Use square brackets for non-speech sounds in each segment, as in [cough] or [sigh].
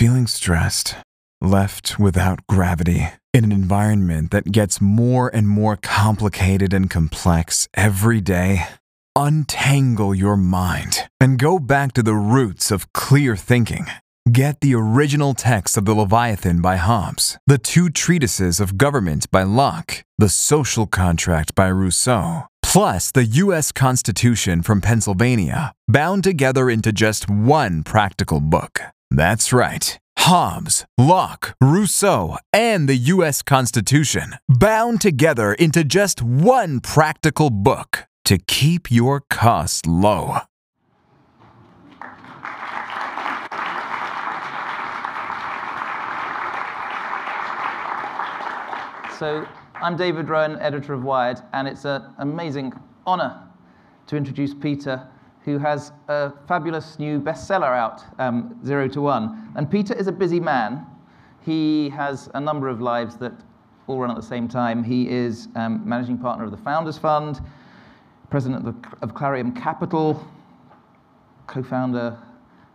Feeling stressed, left without gravity, in an environment that gets more and more complicated and complex every day? Untangle your mind and go back to the roots of clear thinking. Get the original text of the Leviathan by Hobbes, the two treatises of government by Locke, the social contract by Rousseau, plus the U.S. Constitution from Pennsylvania, bound together into just one practical book. That's right. Hobbes, Locke, Rousseau, and the U.S. Constitution, bound together into just one practical book to keep your costs low. So I'm David Rowan, editor of Wired, and it's an amazing honor to introduce Peter, who has a fabulous new bestseller out, um, Zero to One. And Peter is a busy man. He has a number of lives that all run at the same time. He is um, managing partner of the Founders Fund, president of, of Clarium Capital, co-founder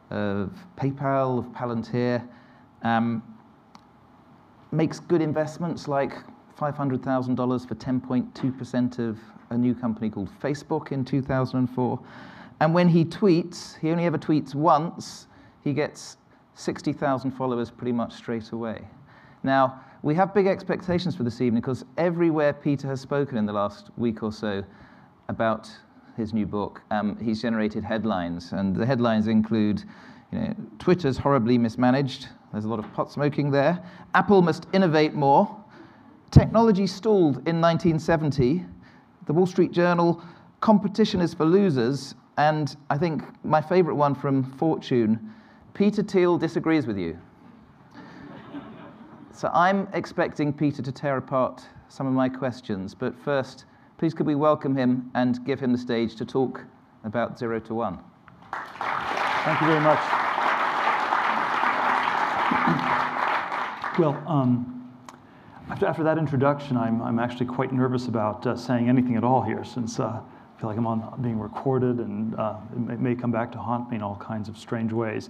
of PayPal, of Palantir, um, makes good investments like $500,000 for 10.2% of a new company called Facebook in 2004. And when he tweets, he only ever tweets once, he gets 60,000 followers pretty much straight away. Now, we have big expectations for this evening because everywhere Peter has spoken in the last week or so about his new book, um, he's generated headlines. And the headlines include you know, Twitter's horribly mismanaged, there's a lot of pot smoking there. Apple must innovate more. Technology stalled in 1970. The Wall Street Journal, competition is for losers. And I think my favorite one from Fortune, Peter Thiel disagrees with you. so I'm expecting Peter to tear apart some of my questions. But first, please could we welcome him and give him the stage to talk about zero to one. Thank you very much. Well, um, after, after, that introduction, I'm, I'm actually quite nervous about uh, saying anything at all here, since uh, I feel like I'm on, being recorded and uh, it may, come back to haunt me in all kinds of strange ways.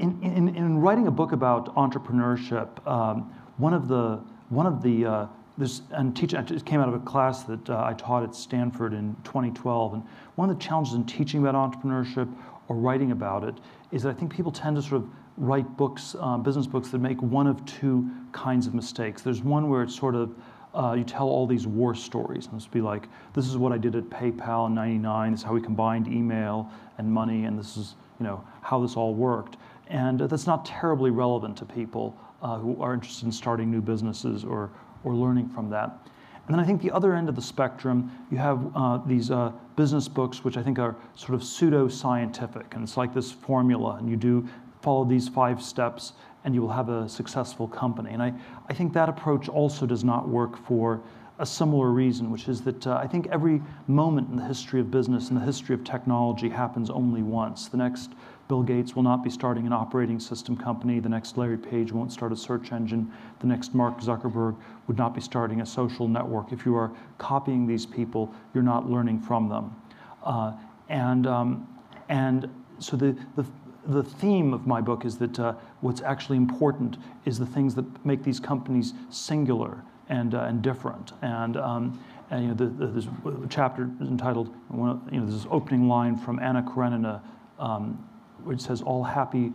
In, in, in writing a book about entrepreneurship, um, one of the, one of the uh, this, and teaching, it came out of a class that uh, I taught at Stanford in 2012. And one of the challenges in teaching about entrepreneurship or writing about it is that I think people tend to sort of write books, uh, business books that make one of two kinds of mistakes. There's one where it's sort of uh, you tell all these war stories, and it's be like, this is what I did at PayPal in '99. This is how we combined email and money, and this is you know how this all worked. And that's not terribly relevant to people uh, who are interested in starting new businesses or or learning from that. And then I think the other end of the spectrum, you have uh, these uh, business books, which I think are sort of pseudo-scientific, and it's like this formula, and you do follow these five steps, and you will have a successful company. And I, I think that approach also does not work for a similar reason, which is that uh, I think every moment in the history of business and the history of technology happens only once. The next Bill Gates will not be starting an operating system company. The next Larry Page won't start a search engine. The next Mark Zuckerberg would not be starting a social network. If you are copying these people, you're not learning from them. Uh, and, um, and so the, the, the theme of my book is that uh, what's actually important is the things that make these companies singular and, uh, and different. And, um, and you know, the, the, this chapter is entitled, you know, this opening line from Anna Karenina, um, which says all happy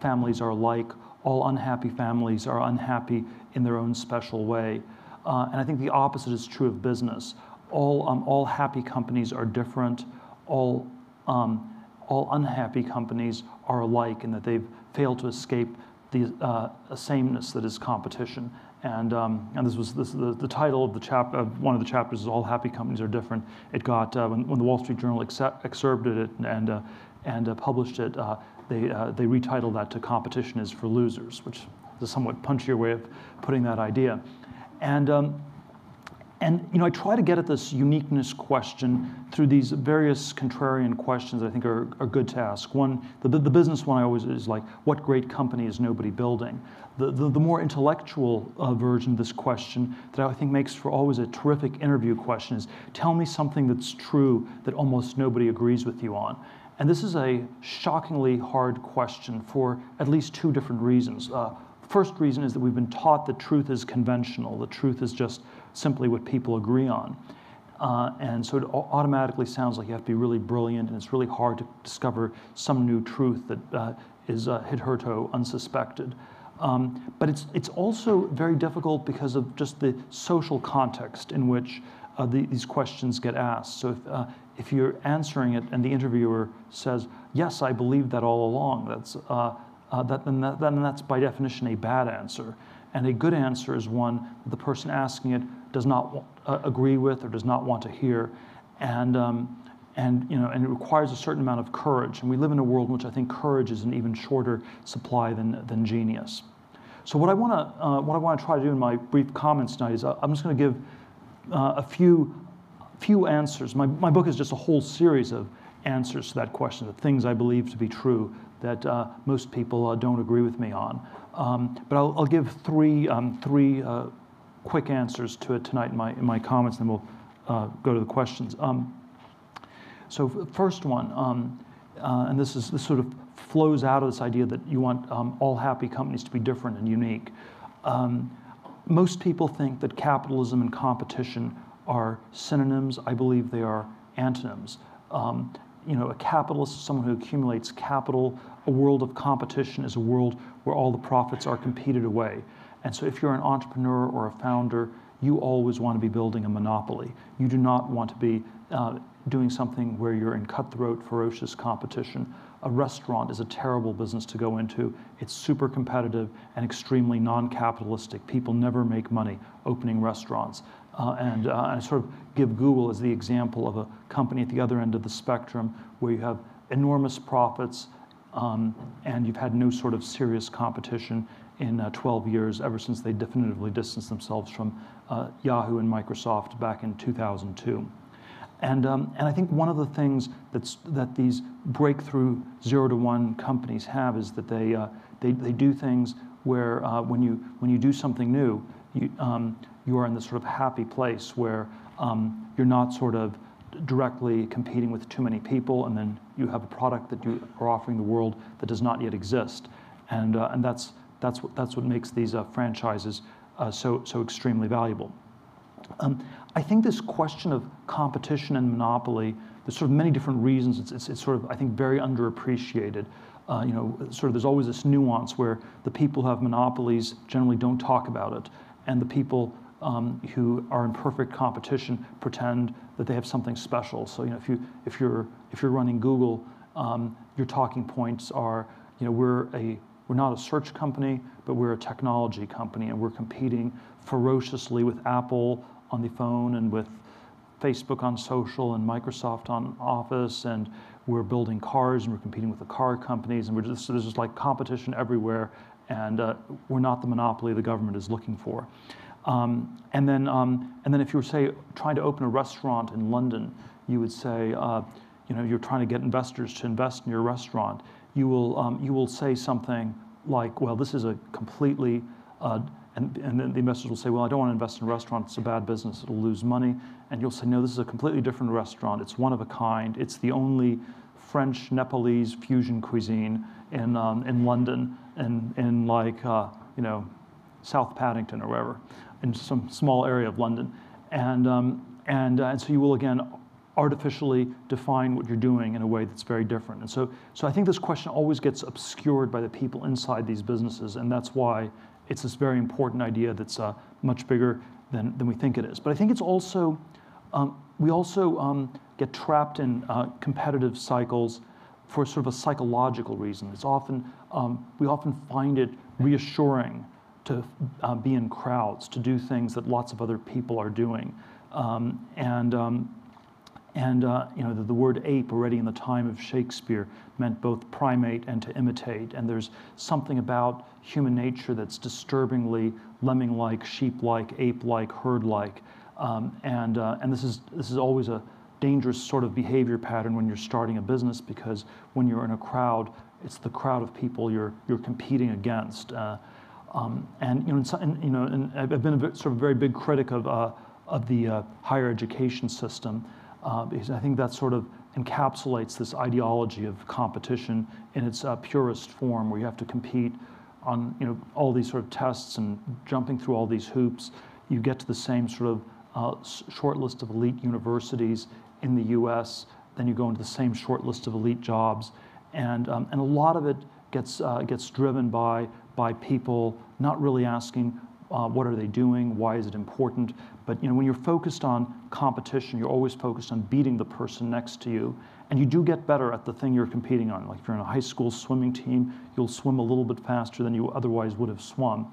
families are alike, all unhappy families are unhappy in their own special way. Uh, and I think the opposite is true of business. All, um, all happy companies are different. All, um, all unhappy companies are alike in that they've failed to escape the uh, sameness that is competition. And, um, and this was this, the, the title of the chap, of one of the chapters is All Happy Companies Are Different. It got, uh, when, when the Wall Street Journal excerpted it and, uh, and uh, published it, uh, they, uh, they retitled that to Competition is for Losers, which is a somewhat punchier way of putting that idea. And, um, and you know, I try to get at this uniqueness question through these various contrarian questions I think are, are good to ask. One, the, the business one I always is like, what great company is nobody building? The, the, the more intellectual uh, version of this question that I think makes for always a terrific interview question is, tell me something that's true that almost nobody agrees with you on. and this is a shockingly hard question for at least two different reasons. Uh, first reason is that we've been taught that truth is conventional, that truth is just simply what people agree on. Uh, and so it automatically sounds like you have to be really brilliant, and it's really hard to discover some new truth that uh, is uh, hitherto unsuspected. Um, but it's, it's also very difficult because of just the social context in which uh, the, these questions get asked. So if, uh, if you're answering it and the interviewer says, yes, I believe that all along, that's, uh, that, then, that, then that's by definition a bad answer. And a good answer is one that the person asking it does not uh, agree with or does not want to hear. And, um, and, you know, and it requires a certain amount of courage. And we live in a world in which I think courage is an even shorter supply than, than genius. So what I want to uh, what I want to try to do in my brief comments tonight is uh, I'm just going to give uh, a few few answers. My, my book is just a whole series of answers to that question, the things I believe to be true that uh, most people uh, don't agree with me on. Um, but I'll, I'll, give three, um, three uh, quick answers to it tonight in my, in my comments, and then we'll uh, go to the questions. Um, so first one, um, uh, and this is this sort of flows out of this idea that you want um, all happy companies to be different and unique. Um, most people think that capitalism and competition are synonyms. I believe they are antonyms. Um, you know, a capitalist is someone who accumulates capital. A world of competition is a world where all the profits are competed away. And so if you're an entrepreneur or a founder, you always want to be building a monopoly. You do not want to be uh, doing something where you're in cutthroat, ferocious competition. A restaurant is a terrible business to go into. It's super competitive and extremely non capitalistic. People never make money opening restaurants. Uh, and uh, I sort of give Google as the example of a company at the other end of the spectrum where you have enormous profits um, and you've had no sort of serious competition in uh, 12 years, ever since they definitively distanced themselves from uh, Yahoo and Microsoft back in 2002. And, um, and I think one of the things that's, that these breakthrough zero to one companies have is that they, uh, they, they do things where uh, when, you, when you do something new, you, um, you are in this sort of happy place where um, you're not sort of directly competing with too many people, and then you have a product that you are offering the world that does not yet exist. And, uh, and that's, that's, what, that's what makes these uh, franchises uh, so, so extremely valuable. Um, I think this question of competition and monopoly, there's sort of many different reasons. It's, it's, it's sort of, I think, very underappreciated. Uh, you know, sort of there's always this nuance where the people who have monopolies generally don't talk about it, and the people um, who are in perfect competition pretend that they have something special. So you know, if you if you're if you're running Google, um, your talking points are, you know, we're a we're not a search company, but we're a technology company, and we're competing ferociously with Apple on the phone and with Facebook on social and Microsoft on Office, and we're building cars and we're competing with the car companies, and we're just, there's just like competition everywhere, and uh, we're not the monopoly the government is looking for. Um, and then, um, and then if you were say trying to open a restaurant in London, you would say, uh, you know, you're trying to get investors to invest in your restaurant. You will, um, you will say something like, well, this is a completely, uh, and, and then the investors will say, well, I don't want to invest in a restaurant. It's a bad business. It'll lose money. And you'll say, no, this is a completely different restaurant. It's one of a kind. It's the only French Nepalese fusion cuisine in, um, in London and in like, uh, you know, South Paddington or wherever, in some small area of London. And, um, and, uh, and so you will again artificially define what you're doing in a way that's very different. And so, so I think this question always gets obscured by the people inside these businesses, and that's why it's this very important idea that's uh, much bigger than, than we think it is. But I think it's also, um, we also um, get trapped in uh, competitive cycles for sort of a psychological reason. It's often, um, we often find it reassuring to uh, be in crowds, to do things that lots of other people are doing. Um, and um, and uh, you know, the, the, word ape already in the time of Shakespeare meant both primate and to imitate. And there's something about human nature that's disturbingly lemming-like, sheep-like, ape-like, herd-like. Um, and uh, and this is this is always a dangerous sort of behavior pattern when you're starting a business because when you're in a crowd, it's the crowd of people you're you're competing against. Uh, um, and you know, and, you know, and I've been a sort of very big critic of uh, of the uh, higher education system uh, because I think that sort of encapsulates this ideology of competition in its uh, purest form, where you have to compete on you know all these sort of tests and jumping through all these hoops. You get to the same sort of uh, short list of elite universities in the U.S. Then you go into the same short list of elite jobs, and um, and a lot of it gets uh, gets driven by by people not really asking uh, what are they doing, why is it important. But you know, when you're focused on competition, you're always focused on beating the person next to you, and you do get better at the thing you're competing on. Like if you're in a high school swimming team, you'll swim a little bit faster than you otherwise would have swum.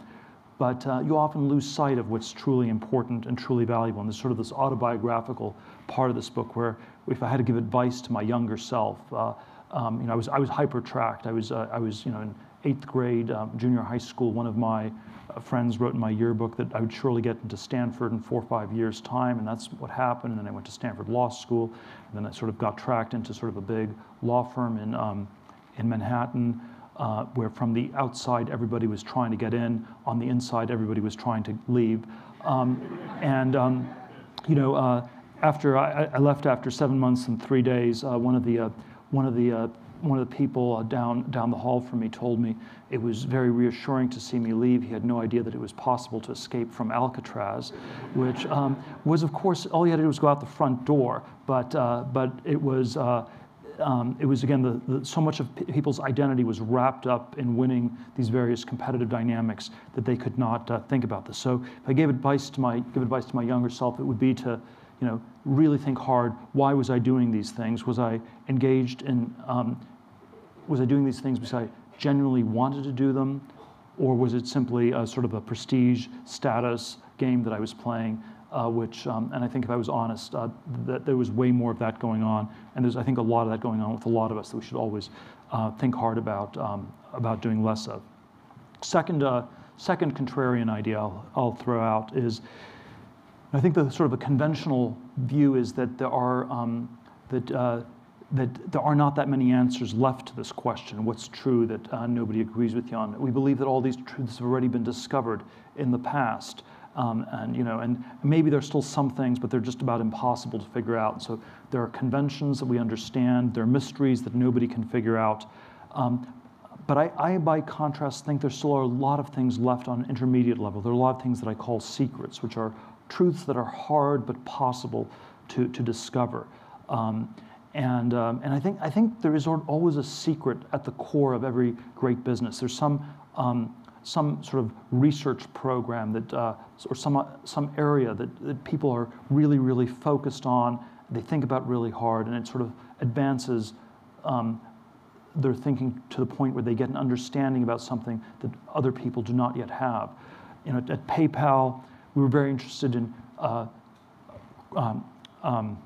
But uh, you often lose sight of what's truly important and truly valuable. And there's sort of this autobiographical part of this book where, if I had to give advice to my younger self, uh, um, you know, I was I was hyper-tracked. I was uh, I was you know in eighth grade, um, junior high school. One of my friends wrote in my yearbook that I would surely get into Stanford in four or five years' time, and that's what happened. And then I went to Stanford Law School, and then I sort of got tracked into sort of a big law firm in um, in Manhattan. Uh, where from the outside everybody was trying to get in, on the inside everybody was trying to leave, um, and um, you know, uh, after I, I, left after seven months and three days, uh, one of the uh, one of the uh, one of the people uh, down down the hall from me told me it was very reassuring to see me leave. He had no idea that it was possible to escape from Alcatraz, which um, was, of course, all you had to do was go out the front door. But uh, but it was. Uh, um, it was again the, the, so much of people's identity was wrapped up in winning these various competitive dynamics that they could not uh, think about this. So if I gave advice to my give advice to my younger self, it would be to you know, really think hard, why was I doing these things? Was I engaged in, um, was I doing these things because I genuinely wanted to do them? Or was it simply a sort of a prestige status game that I was playing? Uh, which, um, and I think if I was honest, uh, that there was way more of that going on. And there's, I think, a lot of that going on with a lot of us that we should always uh, think hard about, um, about doing less of. Second, uh, second contrarian idea I'll, I'll throw out is I think the sort of a conventional view is that there are um, that uh, that there are not that many answers left to this question. What's true that uh, nobody agrees with you on? We believe that all these truths have already been discovered in the past, um, and you know, and maybe there's still some things, but they're just about impossible to figure out. So there are conventions that we understand. There are mysteries that nobody can figure out. Um, but I, I, by contrast, think there still are a lot of things left on an intermediate level. There are a lot of things that I call secrets, which are truths that are hard but possible to, to discover. Um, and, um, and I, think, I think there is always a secret at the core of every great business. There's some, um, some sort of research program that, uh, or some, uh, some area that, that people are really, really focused on, they think about really hard, and it sort of advances um, their thinking to the point where they get an understanding about something that other people do not yet have. You know, at PayPal, we were very interested in uh, um, um,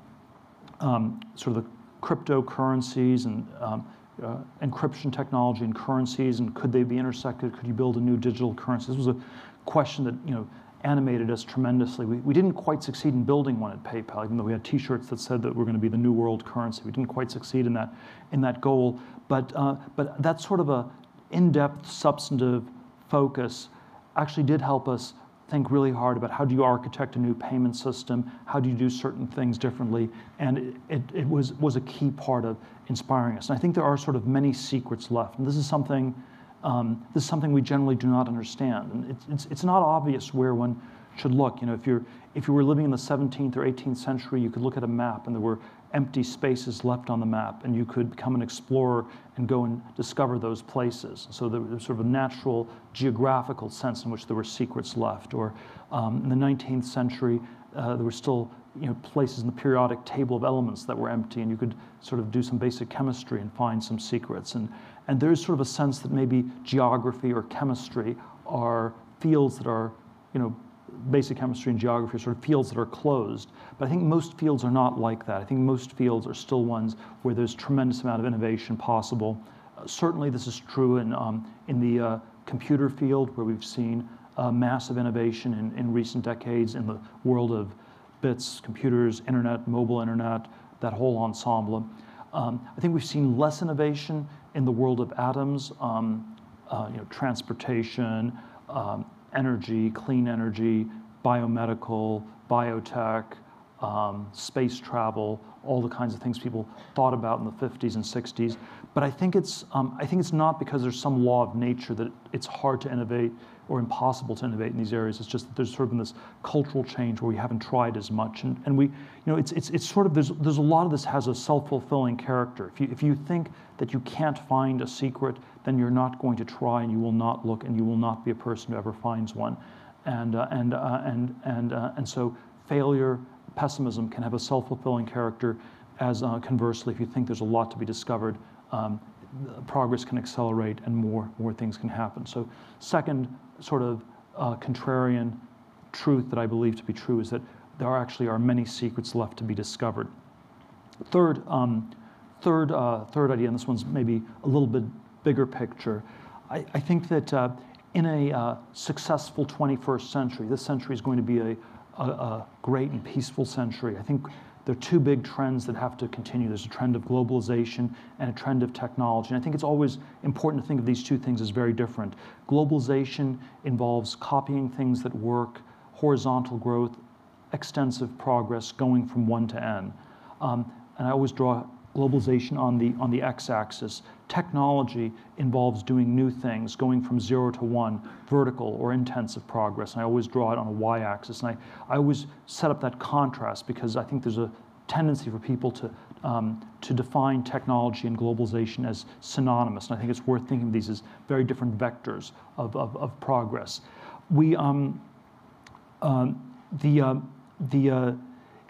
um, sort of the cryptocurrencies and um, uh, encryption technology and currencies, and could they be intersected? Could you build a new digital currency? This was a question that you know animated us tremendously. We, we didn't quite succeed in building one at PayPal, even though we had T-shirts that said that we're going to be the new world currency. We didn't quite succeed in that in that goal, but uh, but that sort of a in-depth, substantive focus actually did help us think really hard about how do you architect a new payment system, how do you do certain things differently, and it, it, was, was a key part of inspiring us. And I think there are sort of many secrets left, and this is something, um, this is something we generally do not understand. And it's, it's, it's not obvious where one should look. You know, if, you're, if you were living in the 17th or 18th century, you could look at a map and there were empty spaces left on the map, and you could become an explorer and go and discover those places. So there was sort of a natural geographical sense in which there were secrets left. Or um, in the 19th century, uh, there were still you know, places in the periodic table of elements that were empty, and you could sort of do some basic chemistry and find some secrets. And, and there's sort of a sense that maybe geography or chemistry are fields that are you know, basic chemistry and geography are sort of fields that are closed. But I think most fields are not like that. I think most fields are still ones where there's tremendous amount of innovation possible. Uh, certainly this is true in, um, in the uh, computer field where we've seen uh, massive innovation in, in recent decades in the world of bits, computers, internet, mobile internet, that whole ensemble. Um, I think we've seen less innovation in the world of atoms, um, uh, you know, transportation, um, energy, clean energy, biomedical, biotech, um, space travel, all the kinds of things people thought about in the 50s and 60s. But I think it's um, I think it's not because there's some law of nature that it's hard to innovate or impossible to innovate in these areas. It's just that there's sort of been this cultural change where we haven't tried as much, and, and we, you know, it's, it's, it's sort of there's there's a lot of this has a self-fulfilling character. If you if you think that you can't find a secret, then you're not going to try, and you will not look, and you will not be a person who ever finds one, and uh, and uh, and and uh, and so failure, pessimism can have a self-fulfilling character. As uh, conversely, if you think there's a lot to be discovered, um, progress can accelerate and more more things can happen. So, second sort of uh, contrarian truth that I believe to be true is that there are actually are many secrets left to be discovered. Third, um, third, uh, third idea, and this one's maybe a little bit bigger picture. I, I think that uh, in a uh, successful 21st century, this century is going to be a, a, a great and peaceful century. I think there are two big trends that have to continue. There's a trend of globalization and a trend of technology. And I think it's always important to think of these two things as very different. Globalization involves copying things that work, horizontal growth, extensive progress going from one to n. Um, and I always draw globalization on the, on the x-axis. Technology involves doing new things, going from zero to one, vertical or intensive progress. And I always draw it on a y-axis. And I, I always set up that contrast because I think there's a tendency for people to, um, to define technology and globalization as synonymous. And I think it's worth thinking of these as very different vectors of, of, of progress. We, um, um, the, uh, the, uh,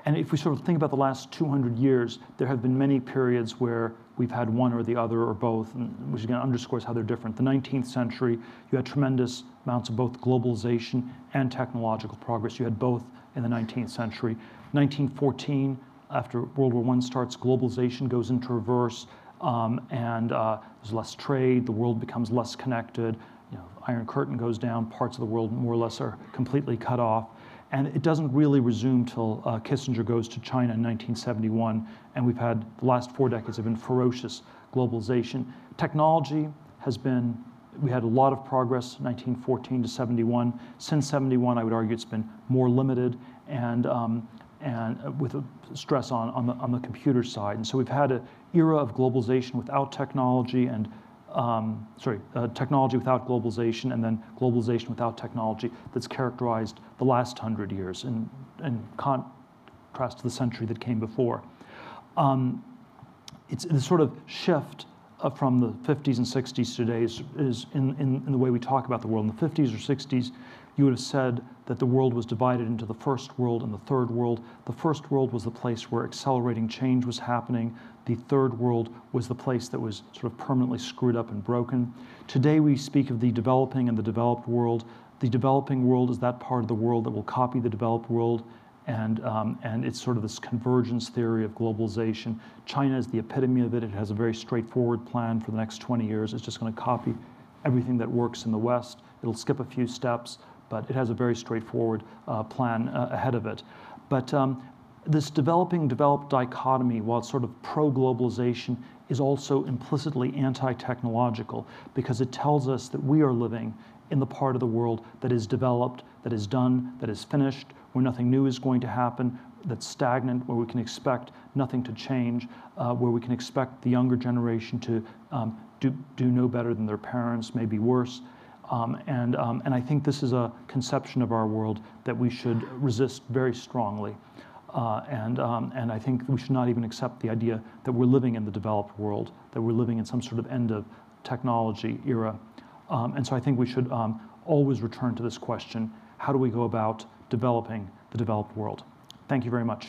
and if we sort of think about the last 200 years, there have been many periods where we've had one or the other or both, which again underscores how they're different. The 19th century, you had tremendous amounts of both globalization and technological progress. You had both in the 19th century. 1914, after World War I starts, globalization goes into reverse, um, and uh, there's less trade. The world becomes less connected. You know, Iron Curtain goes down. Parts of the world more or less are completely cut off. And it doesn't really resume till uh, Kissinger goes to China in 1971. And we've had the last four decades have been ferocious globalization. Technology has been, we had a lot of progress 1914 to 71. Since 71, I would argue it's been more limited and, um, and with a stress on, on, the, on the computer side. And so we've had an era of globalization without technology and um, sorry, uh, technology without globalization and then globalization without technology that's characterized the last hundred years in, in contrast to the century that came before. Um, it's the sort of shift uh, from the 50s and 60s today is, is in, in, in, the way we talk about the world. In the 50s or 60s, you would have said that the world was divided into the first world and the third world. The first world was the place where accelerating change was happening. The third world was the place that was sort of permanently screwed up and broken. Today we speak of the developing and the developed world. The developing world is that part of the world that will copy the developed world, and, um, and it's sort of this convergence theory of globalization. China is the epitome of it. It has a very straightforward plan for the next 20 years. It's just going to copy everything that works in the West. It'll skip a few steps, but it has a very straightforward uh, plan uh, ahead of it. But um, this developing developed dichotomy, while it's sort of pro globalization, is also implicitly anti technological because it tells us that we are living in the part of the world that is developed, that is done, that is finished, where nothing new is going to happen, that's stagnant, where we can expect nothing to change, uh, where we can expect the younger generation to um, do, do no better than their parents, maybe worse. Um, and, um, and I think this is a conception of our world that we should resist very strongly. Uh, and, um, and I think we should not even accept the idea that we're living in the developed world, that we're living in some sort of end of technology era. Um, and so I think we should um, always return to this question how do we go about developing the developed world? Thank you very much.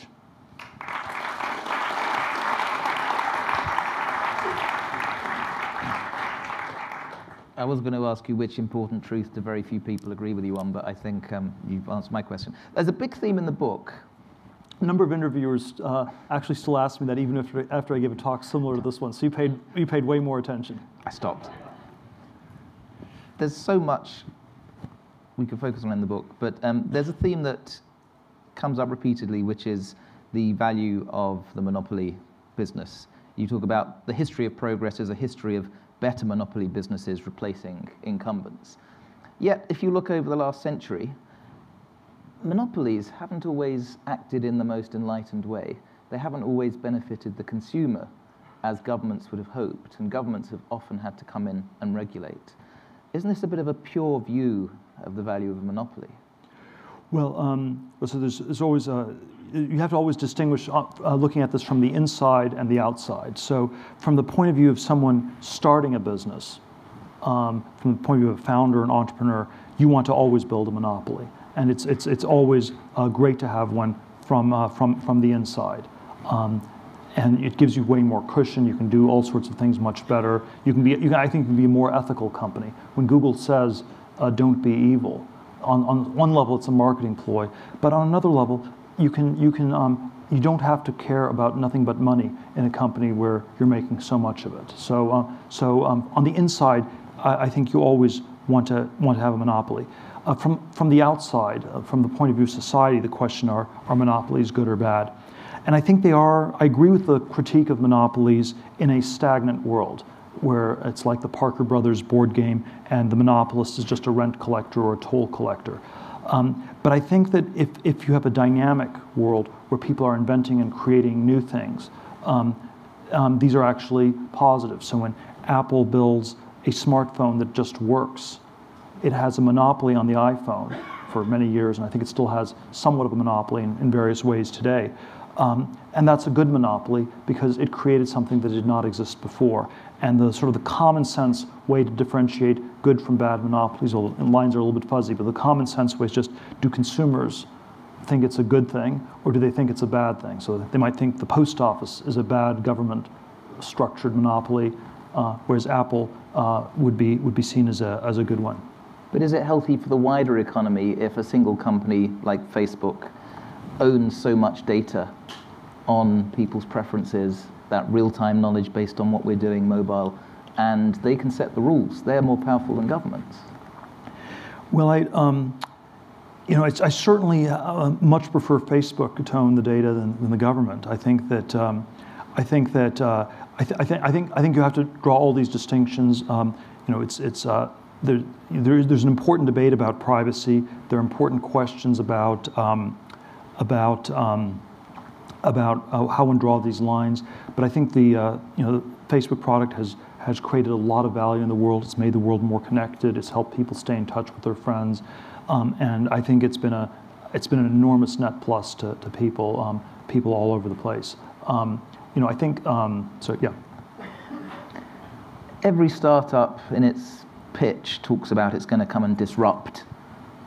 I was going to ask you which important truth do very few people agree with you on, but I think um, you've answered my question. There's a big theme in the book a number of interviewers uh, actually still ask me that even after, after I give a talk similar to this one. So you paid, you paid way more attention. I stopped. There's so much we could focus on in the book, but um, there's a theme that comes up repeatedly, which is the value of the monopoly business. You talk about the history of progress as a history of better monopoly businesses replacing incumbents. Yet, if you look over the last century, monopolies haven't always acted in the most enlightened way. They haven't always benefited the consumer as governments would have hoped, and governments have often had to come in and regulate. Isn't this a bit of a pure view of the value of a monopoly? Well, um, so there's, there's always a, you have to always distinguish uh, uh, looking at this from the inside and the outside. So, from the point of view of someone starting a business, um, from the point of view of a founder, an entrepreneur, you want to always build a monopoly, and it's it's it's always uh, great to have one from uh, from from the inside. Um, and it gives you way more cushion. You can do all sorts of things much better. You can be, you can, I think, you can be a more ethical company. When Google says, uh, "Don't be evil," on, on one level, it's a marketing ploy, but on another level, you can you can um, you don't have to care about nothing but money in a company where you're making so much of it. So uh, so um, on the inside, I, I, think you always want to want to have a monopoly. Uh, from from the outside, uh, from the point of view of society, the question are are monopolies good or bad? And I think they are. I agree with the critique of monopolies in a stagnant world where it's like the Parker Brothers board game and the monopolist is just a rent collector or a toll collector. Um, but I think that if, if you have a dynamic world where people are inventing and creating new things, um, um, these are actually positive. So when Apple builds a smartphone that just works, it has a monopoly on the iPhone for many years, and I think it still has somewhat of a monopoly in, in various ways today. Um, and that's a good monopoly because it created something that did not exist before and the sort of the common sense way to differentiate good from bad monopolies, and lines are a little bit fuzzy, but the common sense way is just do consumers think it's a good thing or do they think it's a bad thing? So they might think the post office is a bad government structured monopoly, uh, whereas Apple uh, would, be, would be seen as a, as a good one. But is it healthy for the wider economy if a single company like Facebook owns so much data on people's preferences that real-time knowledge based on what we're doing mobile, and they can set the rules. They're more powerful than governments. Well, I, um, you know, I certainly uh, much prefer Facebook to own the data than, than, the government. I think that, um, I think that, uh, I, th- I, think, I think, I think you have to draw all these distinctions. Um, you know, it's, it's, uh, there, there, there's an important debate about privacy. There are important questions about, um, about um, about uh, how one draw these lines. But I think the uh, you know the Facebook product has has created a lot of value in the world. It's made the world more connected. It's helped people stay in touch with their friends, um, and I think it's been a it's been an enormous net plus to, to people um, people all over the place. Um, you know, I think um, so. Yeah. Every startup in its pitch talks about it's going to come and disrupt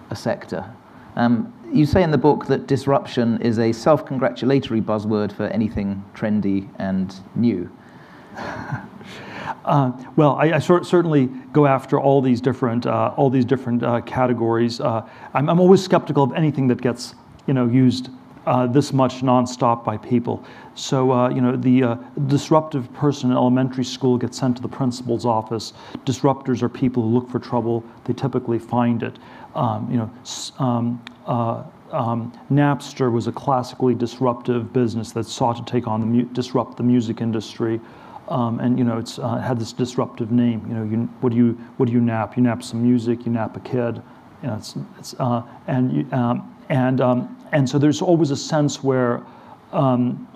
a sector. Um, you say in the book that disruption is a self congratulatory buzzword for anything trendy and new. [laughs] Uh, well, I, I certainly go after all these different uh, all these different uh, categories. Uh, I'm, I'm, always skeptical of anything that gets you know used uh, this much nonstop by people. So uh, you know the disruptive person in elementary school gets sent to the principal's office. Disruptors are people who look for trouble. They typically find it. Um, you know. Um, uh, um, Napster was a classically disruptive business that sought to take on the disrupt the music industry. Um, and you know it's uh, had this disruptive name. You know, you, what do you what do you nap? You nap some music. You nap a kid. You know, it's, it's uh, and you, um, and um, and so there's always a sense where um,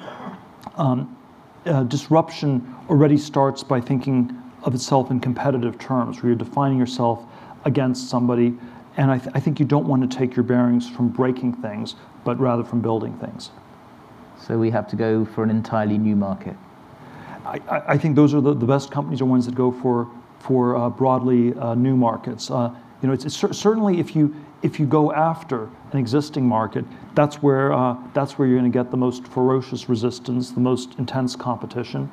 um, uh, disruption already starts by thinking of itself in competitive terms, where you're defining yourself against somebody and I, th- I think you don't want to take your bearings from breaking things, but rather from building things. So we have to go for an entirely new market. I, I think those are the, the best companies are ones that go for for uh, broadly uh, new markets. Uh, you know, it's, it's, certainly if you if you go after an existing market, that's where uh, that's where you're going to get the most ferocious resistance, the most intense competition.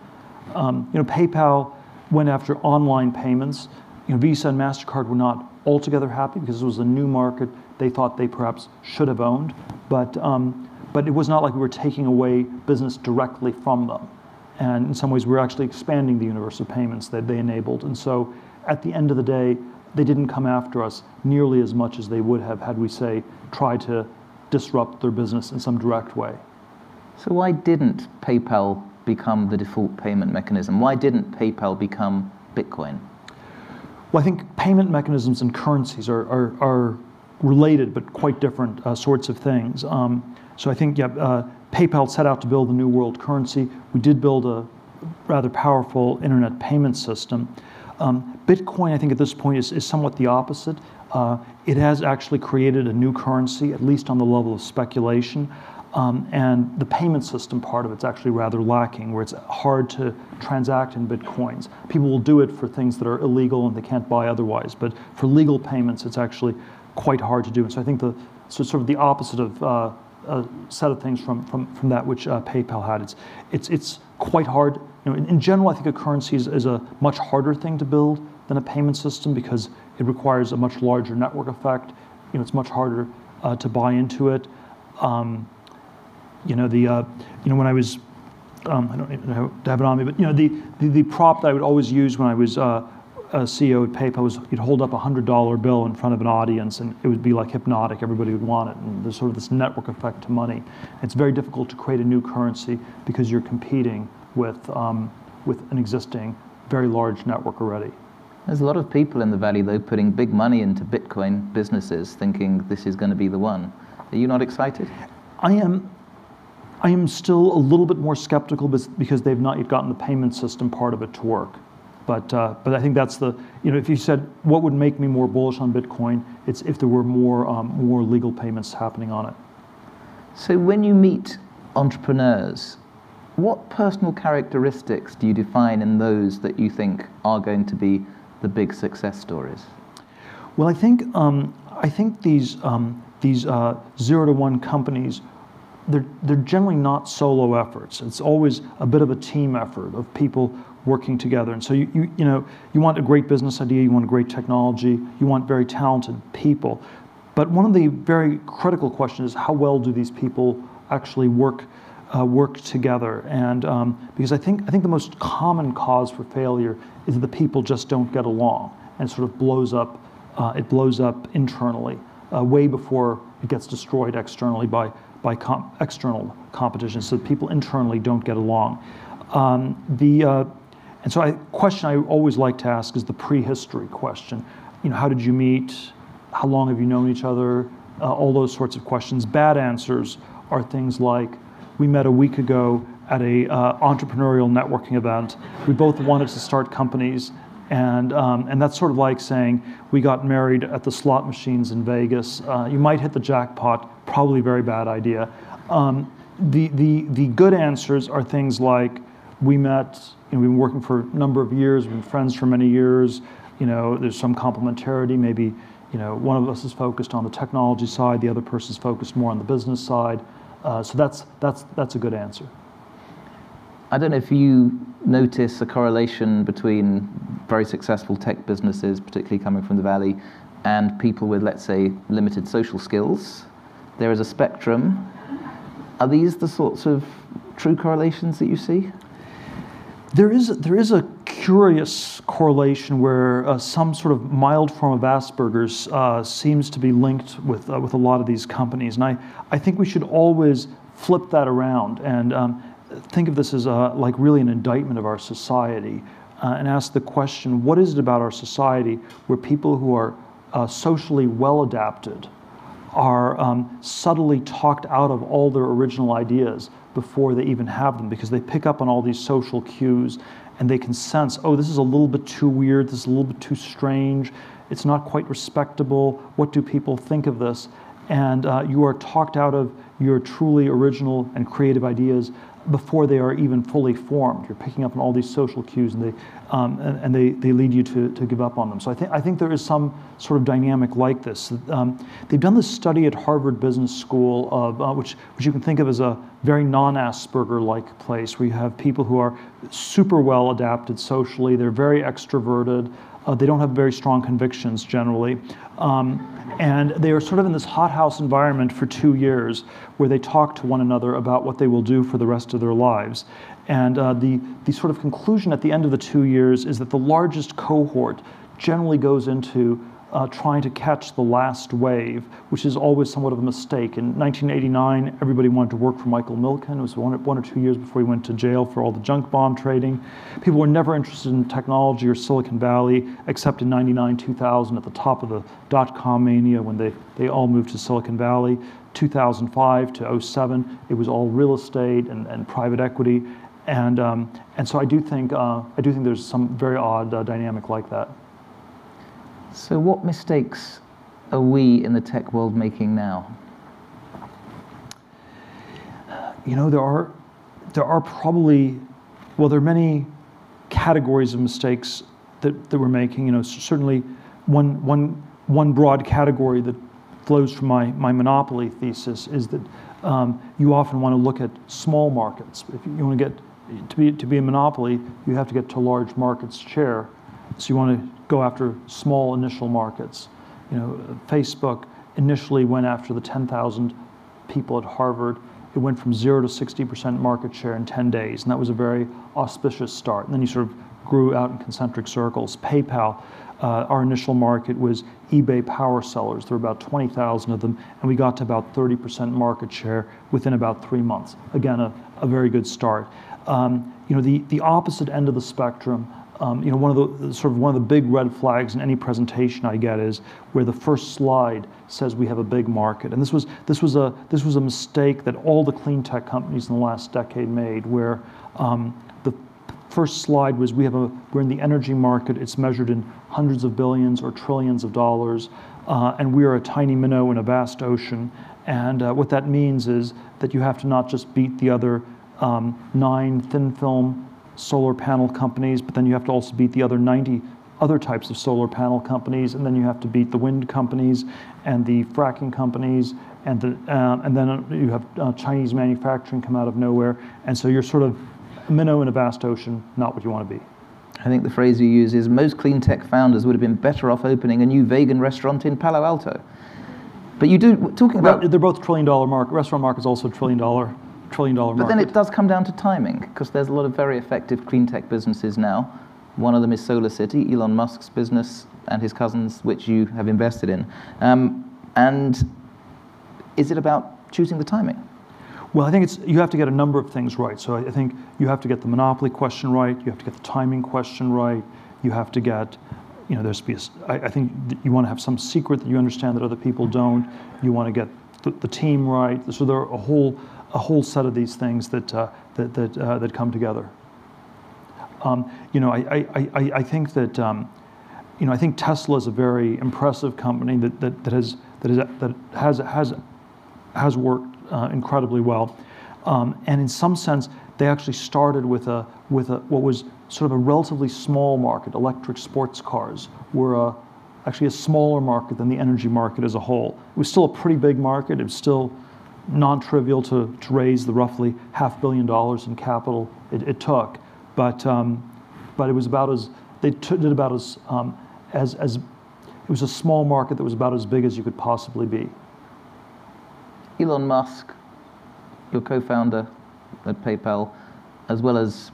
Um, you know, PayPal went after online payments. You know, Visa and Mastercard were not altogether happy because it was a new market they thought they perhaps should have owned. But, um, but it was not like we were taking away business directly from them. And in some ways, we were actually expanding the universe of payments that they enabled. And so at the end of the day, they didn't come after us nearly as much as they would have had we, say, tried to disrupt their business in some direct way. So, why didn't PayPal become the default payment mechanism? Why didn't PayPal become Bitcoin? Well, I think payment mechanisms and currencies are, are, are, related but quite different uh, sorts of things. Um, so I think yeah, uh, PayPal set out to build a new world currency. We did build a rather powerful internet payment system. Um, Bitcoin, I think at this point, is, is somewhat the opposite. Uh, it has actually created a new currency, at least on the level of speculation. Um, and the payment system part of it's actually rather lacking, where it's hard to transact in bitcoins. People will do it for things that are illegal and they can't buy otherwise, but for legal payments, it's actually quite hard to do. And so I think the so sort of the opposite of uh, a set of things from from, from that which uh, PayPal had. It's it's it's quite hard. You know, in, in general, I think a currency is, is a much harder thing to build than a payment system because it requires a much larger network effect. You know, it's much harder uh, to buy into it. Um, you know, the, uh, you know, when I was, um, I don't have it on me, but you know, the, the, the, prop that I would always use when I was uh, a CEO at PayPal was you'd hold up a hundred dollar bill in front of an audience, and it would be like hypnotic. Everybody would want it, and there's sort of this network effect to money. It's very difficult to create a new currency because you're competing with um, with an existing very large network already. There's a lot of people in the Valley, though, putting big money into Bitcoin businesses, thinking this is going to be the one. Are you not excited? I am. I am still a little bit more skeptical because they've not yet gotten the payment system part of it to work. But, uh, but I think that's the, you know, if you said what would make me more bullish on Bitcoin, it's if there were more, um, more legal payments happening on it. So when you meet entrepreneurs, what personal characteristics do you define in those that you think are going to be the big success stories? Well, I think, um, I think these, um, these uh, zero to one companies they're, they're generally not solo efforts. It's always a bit of a team effort of people working together. And so you, you, you know, you want a great business idea, you want a great technology, you want very talented people. But one of the very critical questions is how well do these people actually work uh, work together? And um, because I think I think the most common cause for failure is that the people just don't get along and sort of blows up. Uh, it blows up internally uh, way before it gets destroyed externally by by com external competition. So people internally don't get along. Um, the uh, and so a question I always like to ask is the prehistory question. You know, how did you meet? How long have you known each other? Uh, all those sorts of questions. Bad answers are things like, we met a week ago at a uh, entrepreneurial networking event. We both wanted to start companies, and um, and that's sort of like saying we got married at the slot machines in Vegas. Uh, you might hit the jackpot, probably very bad idea. Um, the the the good answers are things like we met know, we've been working for a number of years, we've been friends for many years. You know, there's some complementarity. Maybe, you know, one of us is focused on the technology side, the other person is focused more on the business side. Uh, so that's that's that's a good answer. I don't know if you notice a correlation between very successful tech businesses, particularly coming from the Valley, and people with, let's say, limited social skills. There is a spectrum. Are these the sorts of true correlations that you see? There is, there is a curious correlation where uh, some sort of mild form of Asperger's uh, seems to be linked with, uh, with a lot of these companies. And I, I think we should always flip that around and um, think of this as a, like really an indictment of our society uh, and ask the question what is it about our society where people who are uh, socially well adapted are um, subtly talked out of all their original ideas before they even have them because they pick up on all these social cues and they can sense, oh, this is a little bit too weird, this is a little bit too strange, it's not quite respectable, what do people think of this? And uh, you are talked out of your truly original and creative ideas before they are even fully formed. You're picking up on all these social cues and they, um, and, and, they, they lead you to, to give up on them. So I think, I think there is some sort of dynamic like this. Um, they've done this study at Harvard Business School, of, uh, which, which you can think of as a very non-Asperger-like place where you have people who are super well adapted socially, they're very extroverted, uh, they don't have very strong convictions generally. Um, and they are sort of in this hothouse environment for two years where they talk to one another about what they will do for the rest of their lives. And uh, the, the sort of conclusion at the end of the two years is that the largest cohort generally goes into uh, trying to catch the last wave, which is always somewhat of a mistake. In 1989, everybody wanted to work for Michael Milken. It was one, one or two years before he went to jail for all the junk bond trading. People were never interested in technology or Silicon Valley, except in 99, 2000, at the top of the dot com mania when they, they all moved to Silicon Valley. 2005 to 07, it was all real estate and, and private equity. And, um, and so I do think, uh, I do think there's some very odd uh, dynamic like that. So, what mistakes are we in the tech world making now? You know, there are, there are probably, well, there are many categories of mistakes that, that we're making. You know, certainly one, one, one broad category that flows from my, my monopoly thesis is that um, you often want to look at small markets. If you, want to get to be, to be a monopoly, you have to get to large markets share. So you want to go after small initial markets. You know, Facebook initially went after the 10,000 people at Harvard. It went from zero to 60% market share in 10 days, and that was a very auspicious start. And then you sort of grew out in concentric circles. PayPal, uh, our initial market was eBay power sellers. There were about 20,000 of them, and we got to about 30% market share within about three months. Again, a, a very good start. Um, you know, the, the opposite end of the spectrum, um, you know, one of the sort of one of the big red flags in any presentation I get is where the first slide says we have a big market, and this was this was a this was a mistake that all the clean tech companies in the last decade made, where um, the first slide was we have a we're in the energy market. It's measured in hundreds of billions or trillions of dollars, uh, and we are a tiny minnow in a vast ocean. And uh, what that means is that you have to not just beat the other um, nine thin film solar panel companies, but then you have to also beat the other 90 other types of solar panel companies, and then you have to beat the wind companies and the fracking companies, and, the, uh, and then you have uh, Chinese manufacturing come out of nowhere, and so you're sort of a minnow in a vast ocean, not what you want to be. I think the phrase you use is most clean tech founders would have been better off opening a new vegan restaurant in Palo Alto. But you do talking about they're both trillion dollar market. Restaurant market is also a trillion dollar trillion dollar market. But then it does come down to timing because there's a lot of very effective clean tech businesses now. One of them is SolarCity, Elon Musk's business and his cousins, which you have invested in. Um, and is it about choosing the timing? Well, I think it's you have to get a number of things right. So I think you have to get the monopoly question right. You have to get the timing question right. You have to get, you know, there's be. A, I, I think you want to have some secret that you understand that other people don't. You want to get the, the team right. So there are a whole a whole set of these things that, uh, that, that, uh, that come together. Um, you know, I, I, I, I think that, um, you know, I think Tesla is a very impressive company that, that, that, has, that, is, that has, has, has worked uh, incredibly well. Um, and in some sense, they actually started with, a, with a, what was sort of a relatively small market. Electric sports cars were a, actually a smaller market than the energy market as a whole. It was still a pretty big market. It was still non-trivial to, to raise the roughly half billion dollars in capital it, it took, but um, but it was about as they did about as um, as as it was a small market that was about as big as you could possibly be. Elon Musk, your co-founder at PayPal, as well as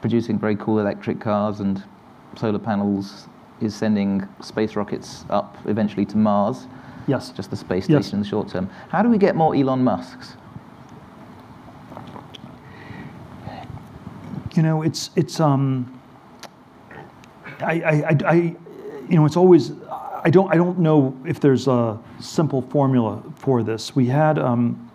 producing very cool electric cars and solar panels, is sending space rockets up eventually to Mars. Yes. Just the space station yes. in the short term. How do we get more Elon Musks? You know, it's it's um. I, I, I, you know, it's always. I don't. I don't know if there's a simple formula for this. We had. Um,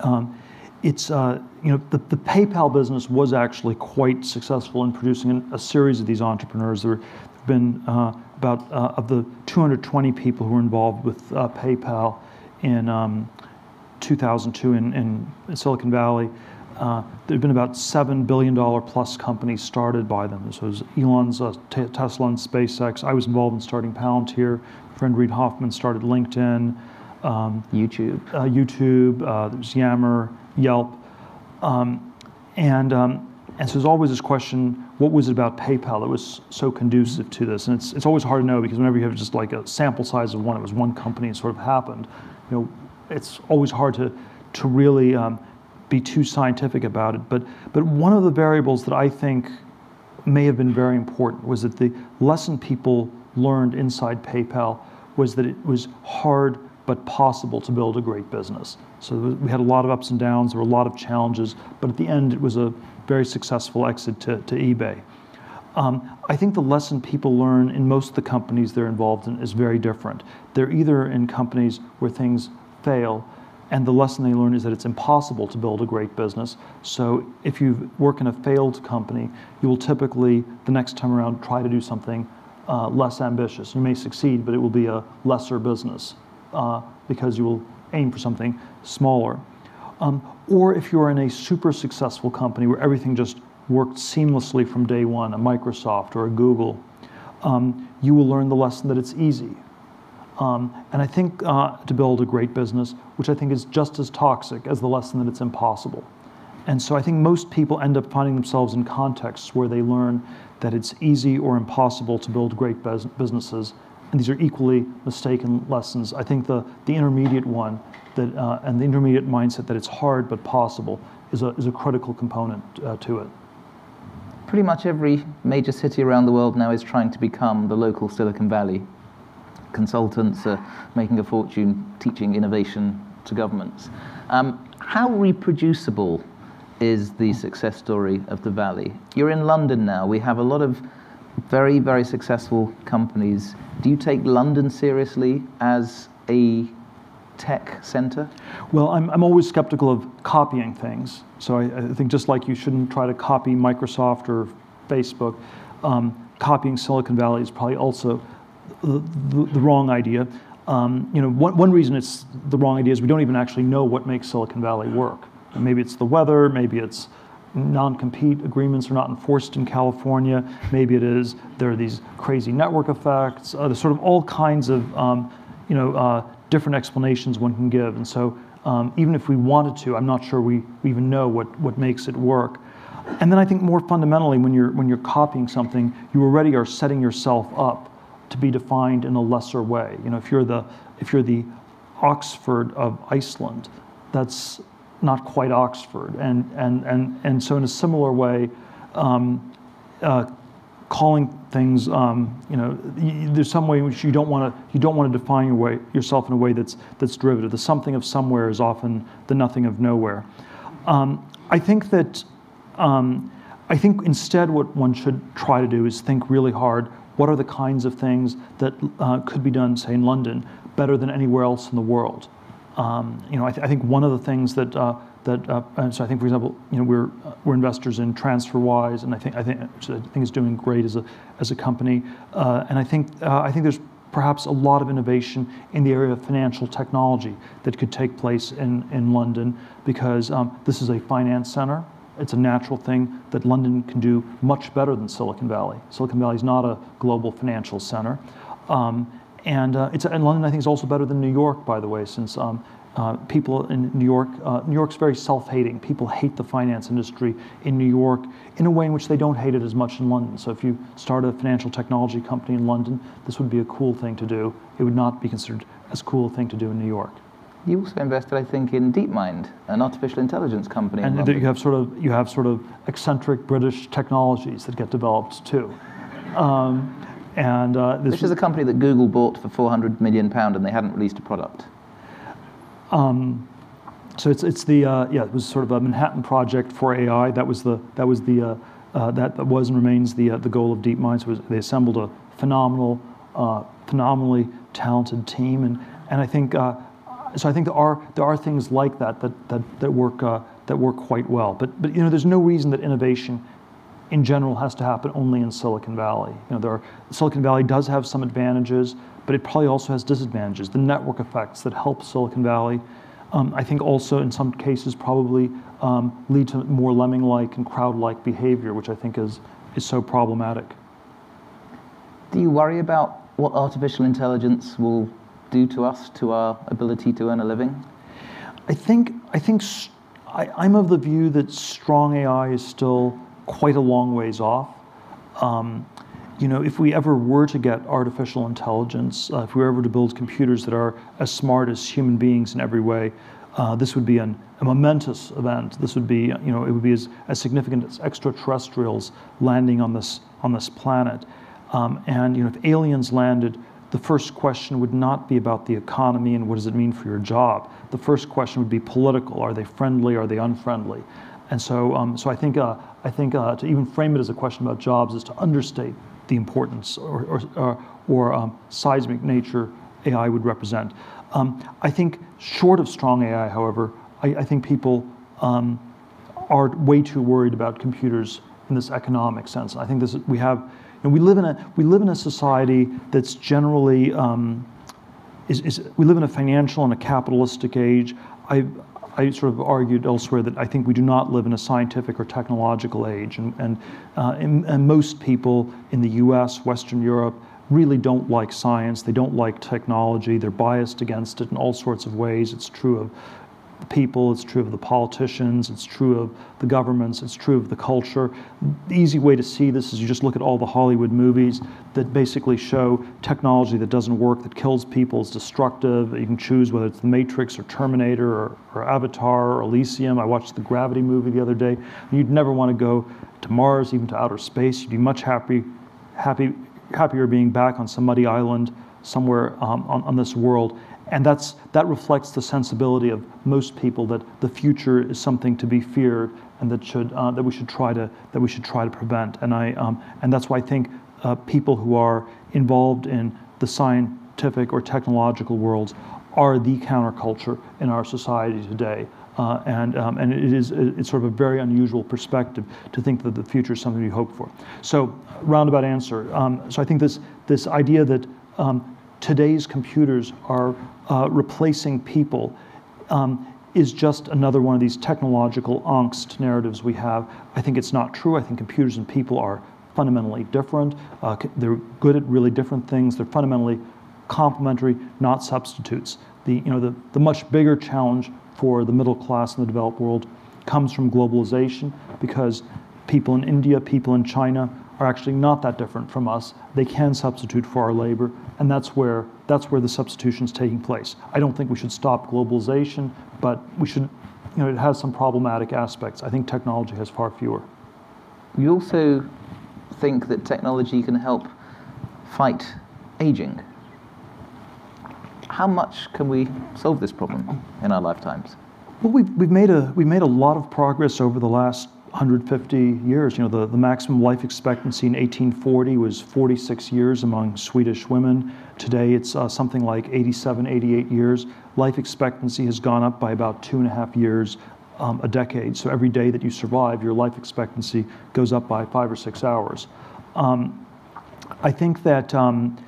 um, it's uh, you know the, the PayPal business was actually quite successful in producing a series of these entrepreneurs. There have been uh, about uh, of the 220 people who were involved with uh, PayPal in um, 2002 in, in, Silicon Valley. Uh, there have been about seven billion dollar plus companies started by them. This was Elon's uh, Tesla and SpaceX. I was involved in starting Palantir. My friend Reid Hoffman started LinkedIn. Um, YouTube. Uh, YouTube. Uh, there's Yammer, Yelp, um, and um, and so there's always this question, what was it about PayPal that was so conducive to this? And it's, it's always hard to know because whenever you have just like a sample size of one, it was one company and sort of happened. You know, it's always hard to, to really um, be too scientific about it. But, but one of the variables that I think may have been very important was that the lesson people learned inside PayPal was that it was hard but possible to build a great business. So we had a lot of ups and downs, there were a lot of challenges, but at the end it was a very successful exit to, to eBay. Um, I think the lesson people learn in most of the companies they're involved in is very different. They're either in companies where things fail, and the lesson they learn is that it's impossible to build a great business. So if you work in a failed company, you will typically, the next time around, try to do something uh, less ambitious. You may succeed, but it will be a lesser business uh, because you will aim for something smaller. Um, or if you're in a super successful company where everything just worked seamlessly from day one, a Microsoft or a Google, um, you will learn the lesson that it's easy. Um, and I think uh, to build a great business, which I think is just as toxic as the lesson that it's impossible. And so I think most people end up finding themselves in contexts where they learn that it's easy or impossible to build great bus- businesses. And these are equally mistaken lessons. I think the, the intermediate one that, uh, and the intermediate mindset that it's hard but possible is a, is a critical component uh, to it pretty much every major city around the world now is trying to become the local Silicon Valley. Consultants are making a fortune teaching innovation to governments. Um, how reproducible is the success story of the Valley? You're in London now. We have a lot of very, very successful companies. Do you take London seriously as a tech center? Well, I'm, I'm always skeptical of copying things. So I, I think just like you shouldn't try to copy Microsoft or Facebook, um, copying Silicon Valley is probably also the, the, the wrong idea. Um, you know, one, one reason it's the wrong idea is we don't even actually know what makes Silicon Valley work. Maybe it's the weather, maybe it's non-compete agreements are not enforced in California. Maybe it is there are these crazy network effects. Uh, there's sort of all kinds of um, you know uh, different explanations one can give. And so um, even if we wanted to, I'm not sure we, we even know what, what makes it work. And then I think more fundamentally, when you're, when you're copying something, you already are setting yourself up to be defined in a lesser way. You know, if you're the, if you're the Oxford of Iceland, that's not quite Oxford. And, and, and, and so in a similar way, um, uh, calling things, um, you know, there's some way in which you don't want to you don't want to define your way, yourself in a way that's that's derivative. The something of somewhere is often the nothing of nowhere. Um, I think that um, I think instead what one should try to do is think really hard. What are the kinds of things that uh, could be done, say in London, better than anywhere else in the world? Um, you know, I, th- I, think one of the things that uh, that uh, so I think, for example, you know, we're uh, we're investors in TransferWise, and I think I think I think is doing great as a as a company, uh, and I think uh, I think there's perhaps a lot of innovation in the area of financial technology that could take place in in London because um, this is a finance center. It's a natural thing that London can do much better than Silicon Valley. Silicon Valley is not a global financial center. Um, and, uh, it's, and London, I think, is also better than New York, by the way, since um, uh, people in New York, uh, New York's very self-hating. People hate the finance industry in New York in a way in which they don't hate it as much in London. So if you start a financial technology company in London, this would be a cool thing to do. It would not be considered as cool a thing to do in New York. You also invested, I think, in DeepMind, an artificial intelligence company. And you have sort of you have sort of eccentric British technologies that get developed too. Um, and uh, this, this is a company that Google bought for 400 million pound, and they hadn't released a product. Um, so it's, it's the uh, yeah it was sort of a Manhattan project for AI. That was the that was the uh, uh, that, was and remains the uh, the goal of DeepMind. So was, they assembled a phenomenal, uh, phenomenally talented team, and and I think uh, so. I think there are there are things like that that that that work that work quite well. But but you know there's no reason that innovation in general has to happen only in Silicon Valley. You know, there are, Silicon Valley does have some advantages, but it probably also has disadvantages. The network effects that help Silicon Valley, um, I think also in some cases probably um, lead to more lemming-like and crowd-like behavior, which I think is, is so problematic. Do you worry about what artificial intelligence will do to us, to our ability to earn a living? I think, I think I, I'm of the view that strong AI is still quite a long ways off. Um, you know, if we ever were to get artificial intelligence, uh, if we were ever to build computers that are as smart as human beings in every way, uh, this would be an, a momentous event. This would be, you know, it would be as, as significant as extraterrestrials landing on this on this planet. Um, and you know, if aliens landed, the first question would not be about the economy and what does it mean for your job. The first question would be political. Are they friendly? Are they unfriendly? And so, um, so I think, uh, I think uh, to even frame it as a question about jobs is to understate the importance or, or, or, or um, seismic nature AI would represent. Um, I think short of strong AI, however, I, I think people um, are way too worried about computers in this economic sense. I think this we have, and we live in a we live in a society that's generally um, is, is we live in a financial and a capitalistic age. I I sort of argued elsewhere that I think we do not live in a scientific or technological age, and and, uh, and, and most people in the U.S., Western Europe, really don't like science. They don't like technology. They're biased against it in all sorts of ways. It's true of the people, it's true of the politicians, it's true of the governments, it's true of the culture. The easy way to see this is you just look at all the Hollywood movies that basically show technology that doesn't work, that kills people, is destructive. You can choose whether it's The Matrix or Terminator or, or Avatar or Elysium. I watched the Gravity movie the other day. You'd never want to go to Mars, even to outer space. You'd be much happy, happy, happier being back on some muddy island somewhere um, on, on this world and that's, that reflects the sensibility of most people that the future is something to be feared and that, should, uh, that, we, should try to, that we should try to prevent. And, I, um, and that's why I think uh, people who are involved in the scientific or technological worlds are the counterculture in our society today. Uh, and, um, and it is it's sort of a very unusual perspective to think that the future is something we hope for. So, roundabout answer. Um, so I think this this idea that um, today's computers are uh, replacing people um, is just another one of these technological angst narratives we have. I think it's not true. I think computers and people are fundamentally different. Uh, they're good at really different things. They're fundamentally complementary, not substitutes. The, you know, the, the much bigger challenge for the middle class in the developed world comes from globalization because people in India, people in China are actually not that different from us. They can substitute for our labor, and that's where that's where the substitution is taking place. I don't think we should stop globalization, but we should, you know, it has some problematic aspects. I think technology has far fewer. You also think that technology can help fight aging. How much can we solve this problem in our lifetimes? Well, we've, we've, made a, we've made a lot of progress over the last 150 years. You know, the, the maximum life expectancy in 1840 was 46 years among Swedish women. Today it's uh, something like 87, 88 years. Life expectancy has gone up by about two and a half years um, a decade. So every day that you survive, your life expectancy goes up by five or six hours. Um, I think that, um,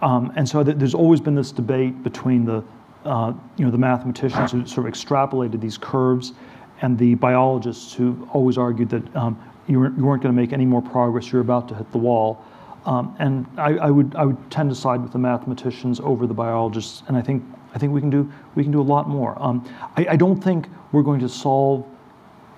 um and so th- there's always been this debate between the, uh, you know, the mathematicians who sort of extrapolated these curves and the biologists who always argued that um, you, weren't, you weren't going to make any more progress, you're about to hit the wall. Um, and I, I, would, I would tend to side with the mathematicians over the biologists, and I think, I think we, can do, we can do a lot more. Um, I, I, don't think we're going to solve,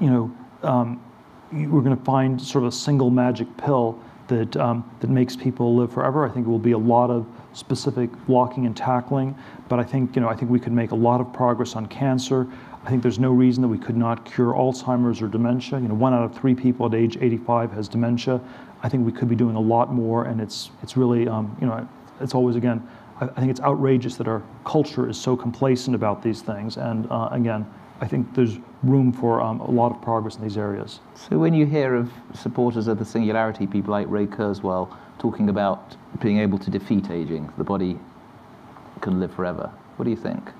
you know, um, we're going to find sort of a single magic pill that, um, that makes people live forever. I think it will be a lot of specific blocking and tackling, but I think, you know, I think we could make a lot of progress on cancer. I think there's no reason that we could not cure Alzheimer's or dementia. You know, one out of three people at age 85 has dementia. I think we could be doing a lot more, and it's it's really um, you know it's always again I, I, think it's outrageous that our culture is so complacent about these things, and uh, again I think there's room for um, a lot of progress in these areas. So when you hear of supporters of the singularity, people like Ray Kurzweil talking about being able to defeat aging, the body can live forever, what do you think?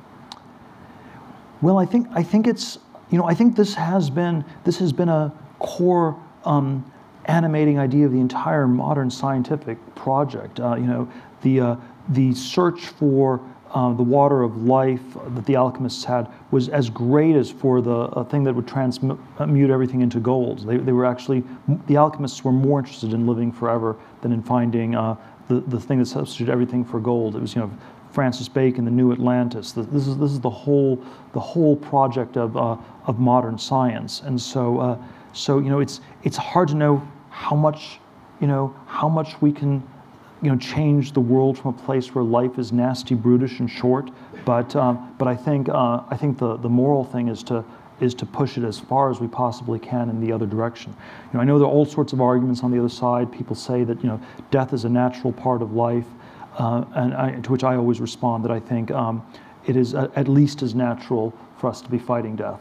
Well, I think I think it's you know I think this has been this has been a core um, animating idea of the entire modern scientific project. Uh, you know the uh, the search for uh, the water of life that the alchemists had was as great as for the uh, thing that would transmute everything into gold. They, they were actually, the alchemists were more interested in living forever than in finding uh, the, the thing that substituted everything for gold. It was, you know, Francis Bacon, the New Atlantis. This is this is the whole the whole project of uh, of modern science. And so uh, so you know it's it's hard to know how much you know how much we can you know change the world from a place where life is nasty, brutish, and short. But um, but I think uh, I think the the moral thing is to is to push it as far as we possibly can in the other direction. You know, I know there are all sorts of arguments on the other side. People say that you know death is a natural part of life, uh, and I, to which I always respond that I think um, it is a, at least as natural for us to be fighting death.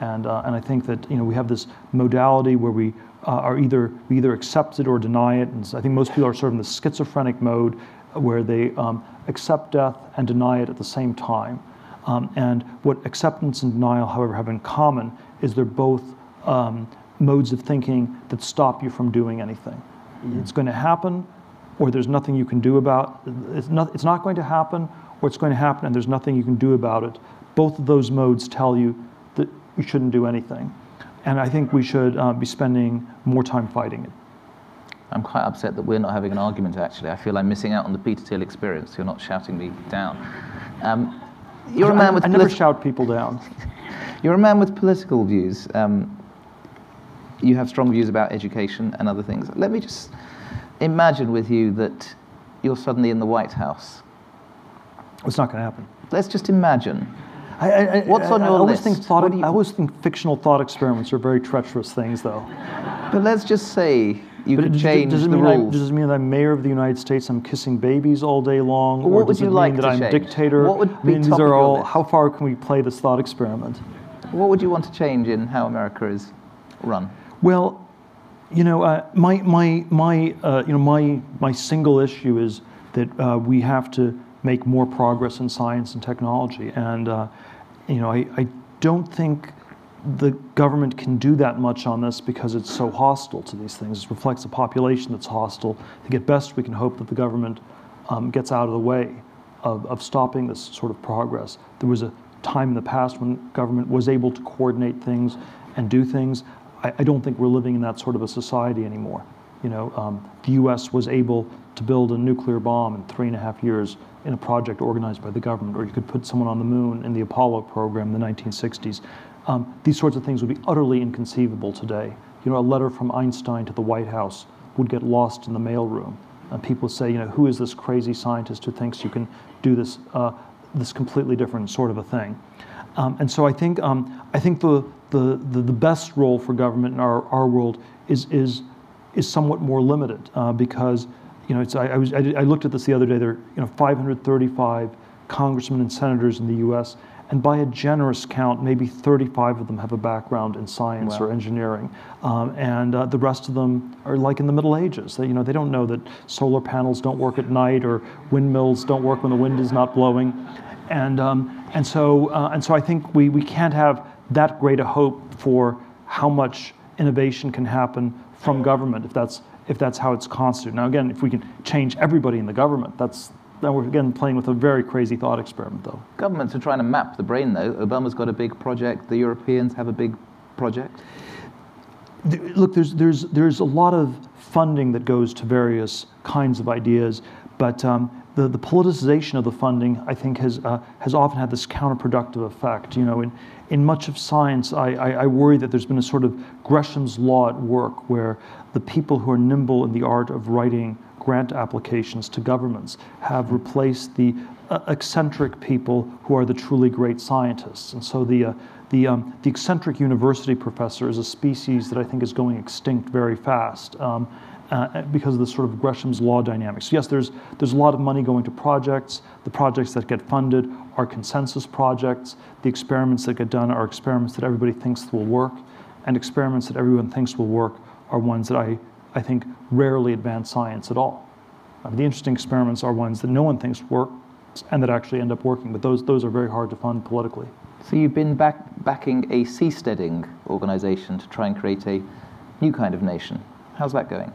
And, uh, and I think that you know, we have this modality where we uh, are either, we either accept it or deny it. And so I think most people are sort of in the schizophrenic mode where they um, accept death and deny it at the same time. Um, and what acceptance and denial, however, have in common is they're both um, modes of thinking that stop you from doing anything. Mm-hmm. It's going to happen, or there's nothing you can do about it's not, it's not going to happen, or it's going to happen and there's nothing you can do about it. Both of those modes tell you that you shouldn't do anything. And I think we should uh, be spending more time fighting it. I'm quite upset that we're not having an argument, actually. I feel I'm missing out on the Peter Thiel experience. You're not shouting me down. Um, you're a man with I, I never shout people down. [laughs] you're a man with political views. Um, you have strong views about education and other things. Let me just imagine with you that you're suddenly in the White House. It's not going to happen. Let's just imagine. I, I, What's on your I always list? Think thought, you... I always think fictional thought experiments are very treacherous things, though. But let's just say you but could does, change does the rules. I, does it mean that I'm mayor of the United States? I'm kissing babies all day long, well, what or does would you it like mean that I'm change? dictator? What would be I mean, these are all. How far can we play this thought experiment? What would you want to change in how America is run? Well, you know, uh, my my my uh, you know my my single issue is that uh, we have to make more progress in science and technology, and uh, you know, I, I don't think the government can do that much on this because it's so hostile to these things. It reflects a population that's hostile. I think at best we can hope that the government um, gets out of the way of, of stopping this sort of progress. There was a time in the past when government was able to coordinate things and do things. I, I don't think we're living in that sort of a society anymore. You know, um, the U.S. was able to build a nuclear bomb in three and a half years in a project organized by the government, or you could put someone on the moon in the Apollo program in the 1960s. Um, these sorts of things would be utterly inconceivable today. You know, a letter from Einstein to the White House would get lost in the mailroom. And people say, you know, who is this crazy scientist who thinks you can do this, uh, this completely different sort of a thing? Um, and so I think, um, I think the, the, the, the, best role for government in our, our world is, is, is somewhat more limited uh, because you know, it's, I, I, was, I, I, looked at this the other day. There are you know, 535 congressmen and senators in the U.S., and by a generous count, maybe 35 of them have a background in science wow. or engineering, um, and uh, the rest of them are like in the Middle Ages. They, you know, they don't know that solar panels don't work at night or windmills don't work when the wind is not blowing, and um, and so uh, and so I think we we can't have that great a hope for how much innovation can happen from government if that's if that's how it's constituted. Now, again, if we can change everybody in the government, that's then we're again playing with a very crazy thought experiment, though. Governments are trying to map the brain, though. Obama's got a big project. The Europeans have a big project. Look, there's there's there's a lot of funding that goes to various kinds of ideas, but um, the, the politicization of the funding, I think, has uh, has often had this counterproductive effect. You know, in in much of science, I, I, I worry that there's been a sort of Gresham's law at work, where the people who are nimble in the art of writing grant applications to governments have replaced the uh, eccentric people who are the truly great scientists. And so the, uh, the, um, the eccentric university professor is a species that I think is going extinct very fast. Um, uh, because of the sort of Gresham's law dynamics. Yes, there's, there's a lot of money going to projects. The projects that get funded are consensus projects. The experiments that get done are experiments that everybody thinks will work. And experiments that everyone thinks will work are ones that I, I think rarely advance science at all. Um, the interesting experiments are ones that no one thinks work and that actually end up working, but those, those are very hard to fund politically. So you've been back, backing a seasteading organization to try and create a new kind of nation. How's that going?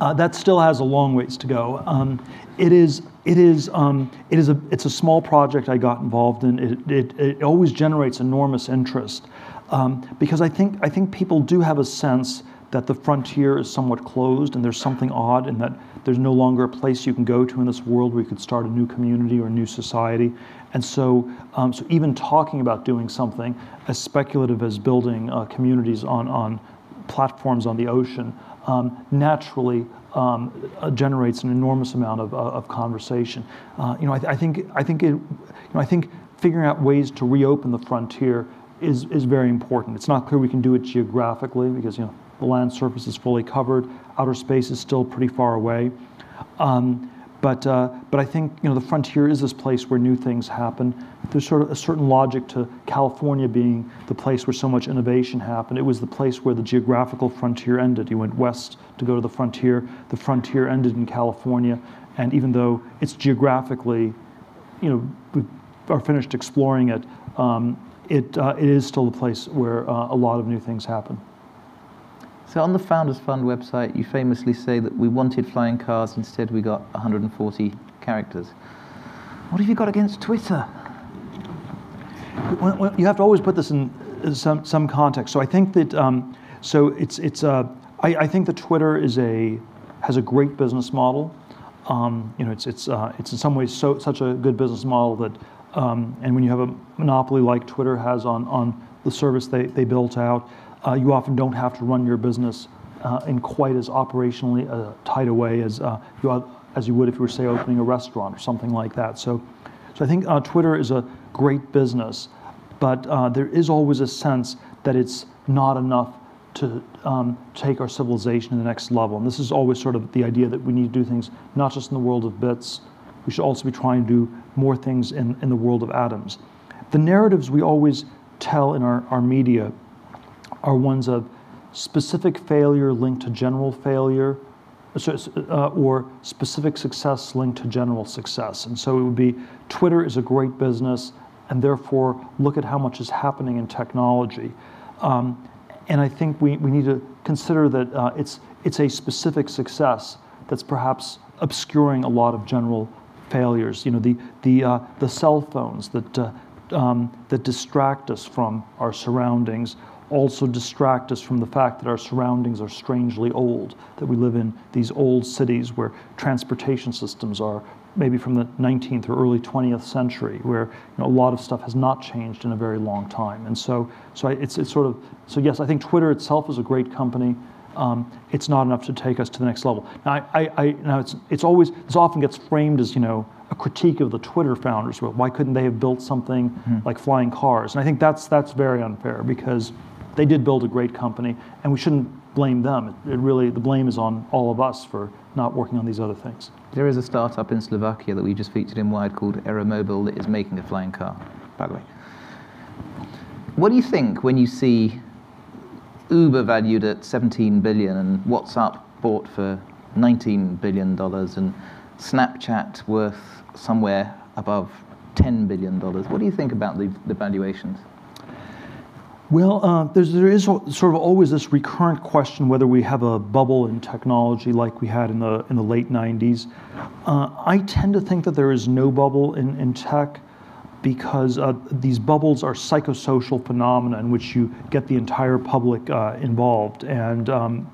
Uh, that still has a long ways to go. Um, it is, it is, um, it is a, it's a small project I got involved in. It, it, it always generates enormous interest um, because I think, I think people do have a sense that the frontier is somewhat closed and there's something odd in that there's no longer a place you can go to in this world where you could start a new community or a new society. And so, um, so even talking about doing something as speculative as building uh, communities on, on platforms on the ocean um, naturally um, uh, generates an enormous amount of, uh, of conversation. Uh, you know, I, th- I, think I think it, you know, I think figuring out ways to reopen the frontier is, is very important. It's not clear we can do it geographically because you know the land surface is fully covered, outer space is still pretty far away. Um, but, uh, but I think you know, the frontier is this place where new things happen. There's sort of a certain logic to California being the place where so much innovation happened. It was the place where the geographical frontier ended. You went west to go to the frontier. The frontier ended in California. And even though it's geographically, you know, we are finished exploring it, um, it, uh, it is still the place where uh, a lot of new things happen. So on the Founders Fund website, you famously say that we wanted flying cars, instead we got 140 characters. What have you got against Twitter? Well, you have to always put this in some, some context. So I think that, um, so it's, it's uh, I, I, think that Twitter is a, has a great business model. Um, you know, it's, it's, uh, it's in some ways so, such a good business model that, um, and when you have a monopoly like Twitter has on, on the service they, they built out, uh, you often don't have to run your business uh, in quite as operationally uh, tight a way as uh, you as you would if you were say opening a restaurant or something like that. So, so I think uh, Twitter is a great business, but uh, there is always a sense that it's not enough to um, take our civilization to the next level. And this is always sort of the idea that we need to do things not just in the world of bits. We should also be trying to do more things in, in the world of atoms. The narratives we always tell in our, our media are ones of specific failure linked to general failure, uh, or specific success linked to general success. And so it would be Twitter is a great business, and therefore look at how much is happening in technology. Um, and I think we, we need to consider that uh, it's, it's a specific success that's perhaps obscuring a lot of general failures. You know, the, the, uh, the cell phones that, uh, um, that distract us from our surroundings also distract us from the fact that our surroundings are strangely old, that we live in these old cities where transportation systems are maybe from the 19th or early 20th century, where you know, a lot of stuff has not changed in a very long time. And so, so it's, it's sort of, so yes, I think Twitter itself is a great company. Um, it's not enough to take us to the next level. Now, I, I, I, now it's, it's always, this often gets framed as, you know, a critique of the Twitter founders. Well, why couldn't they have built something mm-hmm. like flying cars? And I think that's, that's very unfair because they did build a great company, and we shouldn't blame them. It, it, really, the blame is on all of us for not working on these other things. There is a startup in Slovakia that we just featured in Wired called AeroMobil that is making a flying car, by the way. What do you think when you see Uber valued at 17 billion and WhatsApp bought for 19 billion dollars and Snapchat worth somewhere above 10 billion dollars? What do you think about the, the valuations? Well, uh, there is sort of always this recurrent question whether we have a bubble in technology like we had in the in the late 90s. Uh, I tend to think that there is no bubble in, in tech because uh, these bubbles are psychosocial phenomena in which you get the entire public uh, involved. And, um,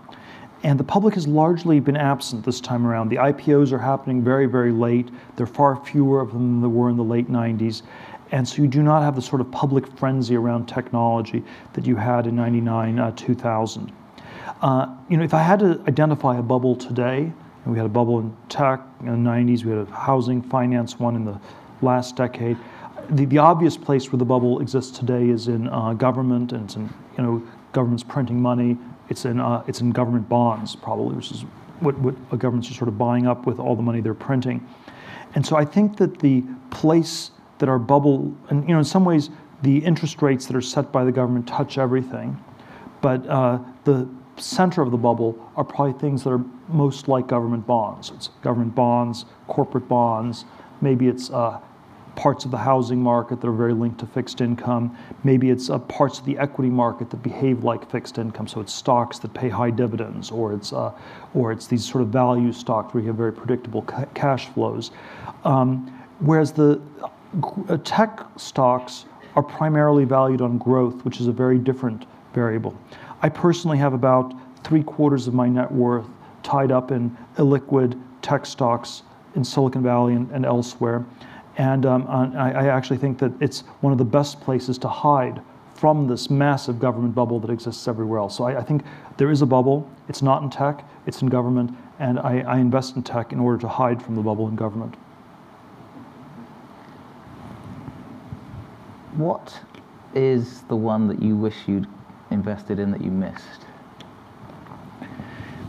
and the public has largely been absent this time around. The IPOs are happening very, very late. There are far fewer of them than there were in the late 90s. And so you do not have the sort of public frenzy around technology that you had in 99, uh, 2000. Uh, you know, if I had to identify a bubble today, and we had a bubble in tech in the 90s, we had a housing finance one in the last decade. The, the obvious place where the bubble exists today is in uh, government, and it's in, you know, government's printing money. It's in, uh, it's in government bonds, probably, which is what, what governments are sort of buying up with all the money they're printing. And so I think that the place that our bubble, and you know, in some ways, the interest rates that are set by the government touch everything, but uh, the center of the bubble are probably things that are most like government bonds. It's government bonds, corporate bonds, maybe it's uh, parts of the housing market that are very linked to fixed income. Maybe it's uh, parts of the equity market that behave like fixed income. So it's stocks that pay high dividends, or it's uh, or it's these sort of value stocks where you have very predictable ca- cash flows. Um, whereas the tech stocks are primarily valued on growth, which is a very different variable. I personally have about three quarters of my net worth tied up in illiquid tech stocks in Silicon Valley and, and elsewhere. And um, I, I, actually think that it's one of the best places to hide from this massive government bubble that exists everywhere else. So I, I think there is a bubble. It's not in tech, it's in government. And I, I invest in tech in order to hide from the bubble in government. What is the one that you wish you'd invested in that you missed?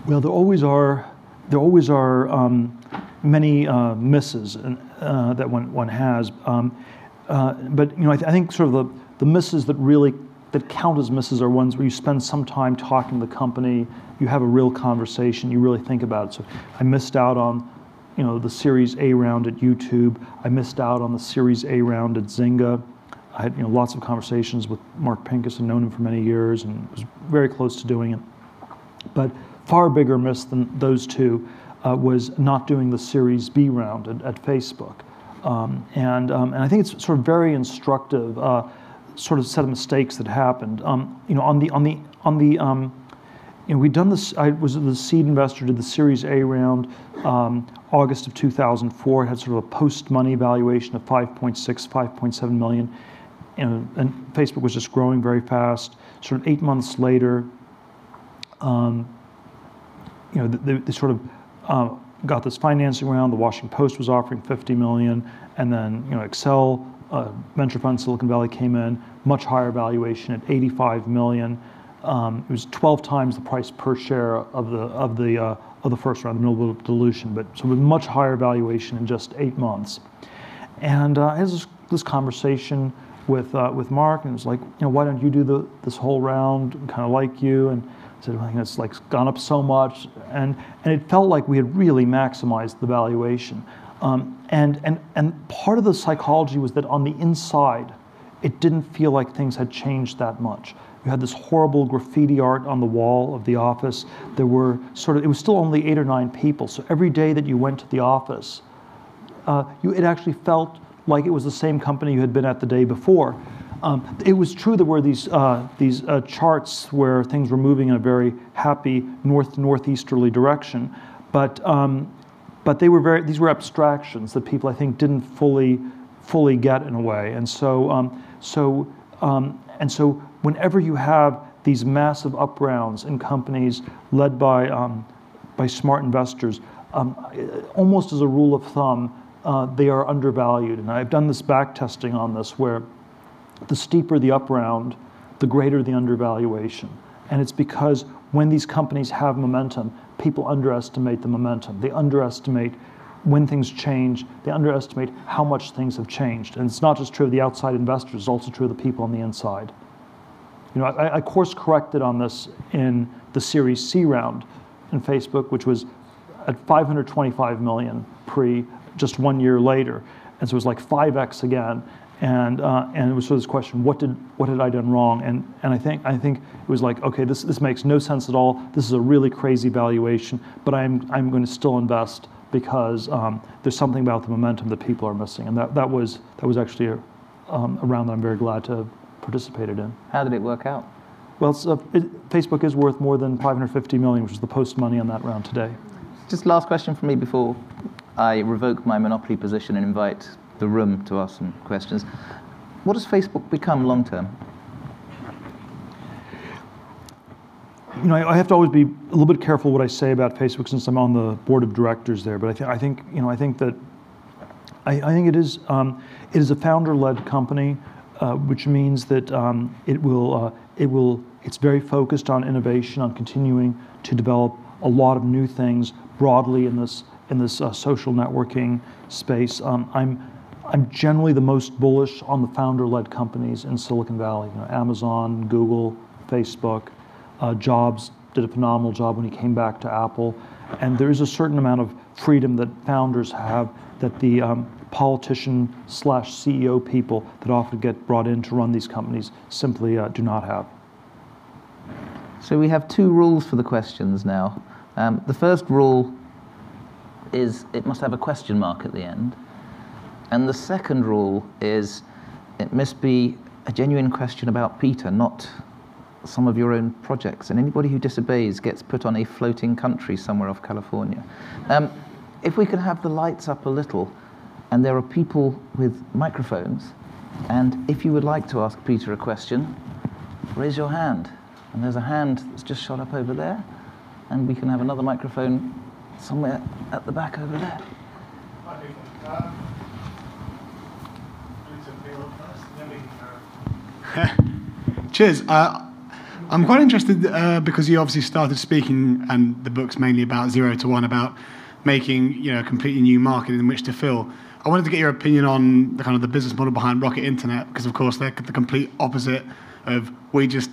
Well, there always are. There always are um, many uh, misses uh, that one one has. Um, uh, but you know, I, th- I, think sort of the, the misses that really that count as misses are ones where you spend some time talking to the company, you have a real conversation, you really think about it. So I missed out on, you know, the Series A round at YouTube. I missed out on the Series A round at Zynga. I had you know lots of conversations with Mark Pincus and known him for many years and was very close to doing it. But far bigger miss than those two uh, was not doing the Series B round at, at Facebook. Um, and, um, and I think it's sort of very instructive, uh, sort of set of mistakes that happened. Um, you know, on the, on the, on the um, you know, we'd done this, I was the seed investor, did the Series A round um, August of 2004. It had sort of a post-money valuation of 5.6, 5.7 million. And, and, Facebook was just growing very fast. Sort of eight months later, um, you know, they, they sort of uh, got this financing round. The Washington Post was offering 50 million, and then you know Accel uh, venture fund Silicon Valley came in, much higher valuation at 85 million. Um, it was 12 times the price per share of the of the uh, of the first round, the middle of dilution, but so with much higher valuation in just eight months. And uh, had this, this conversation with uh, with Mark, and it was like, you know, why don't you do the, this whole round? Kind of like you, and I said, well, it's like gone up so much, and and it felt like we had really maximized the valuation. Um, and and and part of the psychology was that on the inside, it didn't feel like things had changed that much. You had this horrible graffiti art on the wall of the office. There were sort of it was still only eight or nine people. So every day that you went to the office, uh, you it actually felt like it was the same company you had been at the day before. Um, it was true there were these, uh, these uh, charts where things were moving in a very happy north northeasterly direction, but, um, but they were very, these were abstractions that people I think didn't fully, fully get in a way. And so, um, so, um, and so whenever you have these massive up rounds in companies led by, um, by smart investors, um, almost as a rule of thumb, uh, they are undervalued. And I've done this back testing on this where the steeper the up round, the greater the undervaluation. And it's because when these companies have momentum, people underestimate the momentum. They underestimate when things change, they underestimate how much things have changed. And it's not just true of the outside investors, it's also true of the people on the inside. You know, I, I course corrected on this in the Series C round in Facebook, which was at 525 million pre just one year later. And so it was like 5x again and uh, and it was sort of this question: what did what had I done wrong? And and I think I think it was like, okay, this this makes no sense at all. This is a really crazy valuation, but I'm I'm going to still invest because um, there's something about the momentum that people are missing, and that that was that was actually a, um, a round that I'm very glad to have participated in. How did it work out? Well, uh, it, Facebook is worth more than 550 million, which is the post money on that round today. Just last question for me before I revoke my monopoly position and invite the room to ask some questions. What does Facebook become long term? You know, I, have to always be a little bit careful what I say about Facebook since I'm on the board of directors there. But I, I think, you know, I think that I, I think it is um, it is a founder-led company, uh, which means that um, it will uh, it will it's very focused on innovation, on continuing to develop a lot of new things broadly in this in this uh, social networking space. Um, I'm I'm generally the most bullish on the founder-led companies in Silicon Valley. You know, Amazon, Google, Facebook. Uh, Jobs did a phenomenal job when he came back to Apple, and there is a certain amount of freedom that founders have that the um, politician slash CEO people that often get brought in to run these companies simply uh, do not have. So we have two rules for the questions now. Um, the first rule is it must have a question mark at the end. And the second rule is it must be a genuine question about Peter, not some of your own projects. And anybody who disobeys gets put on a floating country somewhere off California. Um, if we can have the lights up a little, and there are people with microphones, and if you would like to ask Peter a question, raise your hand. And there's a hand that's just shot up over there, and we can have another microphone somewhere at the back over there. [laughs] Cheers. Uh, I'm quite interested uh, because you obviously started speaking, and the book's mainly about zero to one, about making you know a completely new market in which to fill. I wanted to get your opinion on the kind of the business model behind Rocket Internet, because of course they're the complete opposite of we just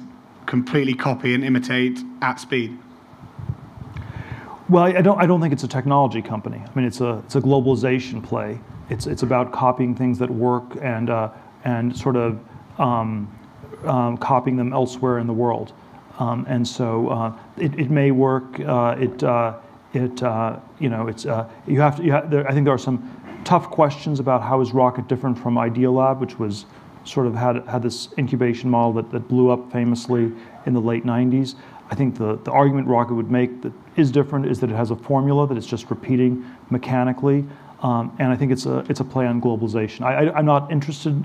completely copy and imitate at speed. Well, I don't, I don't think it's a technology company. I mean, it's a, it's a globalization play. It's, it's about copying things that work and, uh, and sort of um, um, copying them elsewhere in the world. Um, and so uh, it, it may work. Uh, it, uh, it, uh, you know, it's, uh, you have to, you have, there, I think there are some tough questions about how is Rocket different from Idealab, which was sort of had, had this incubation model that, that blew up famously in the late 90s. I think the, the argument Rocket would make that is different is that it has a formula that it's just repeating mechanically. Um, and I think it's a, it's a play on globalization. I, am not interested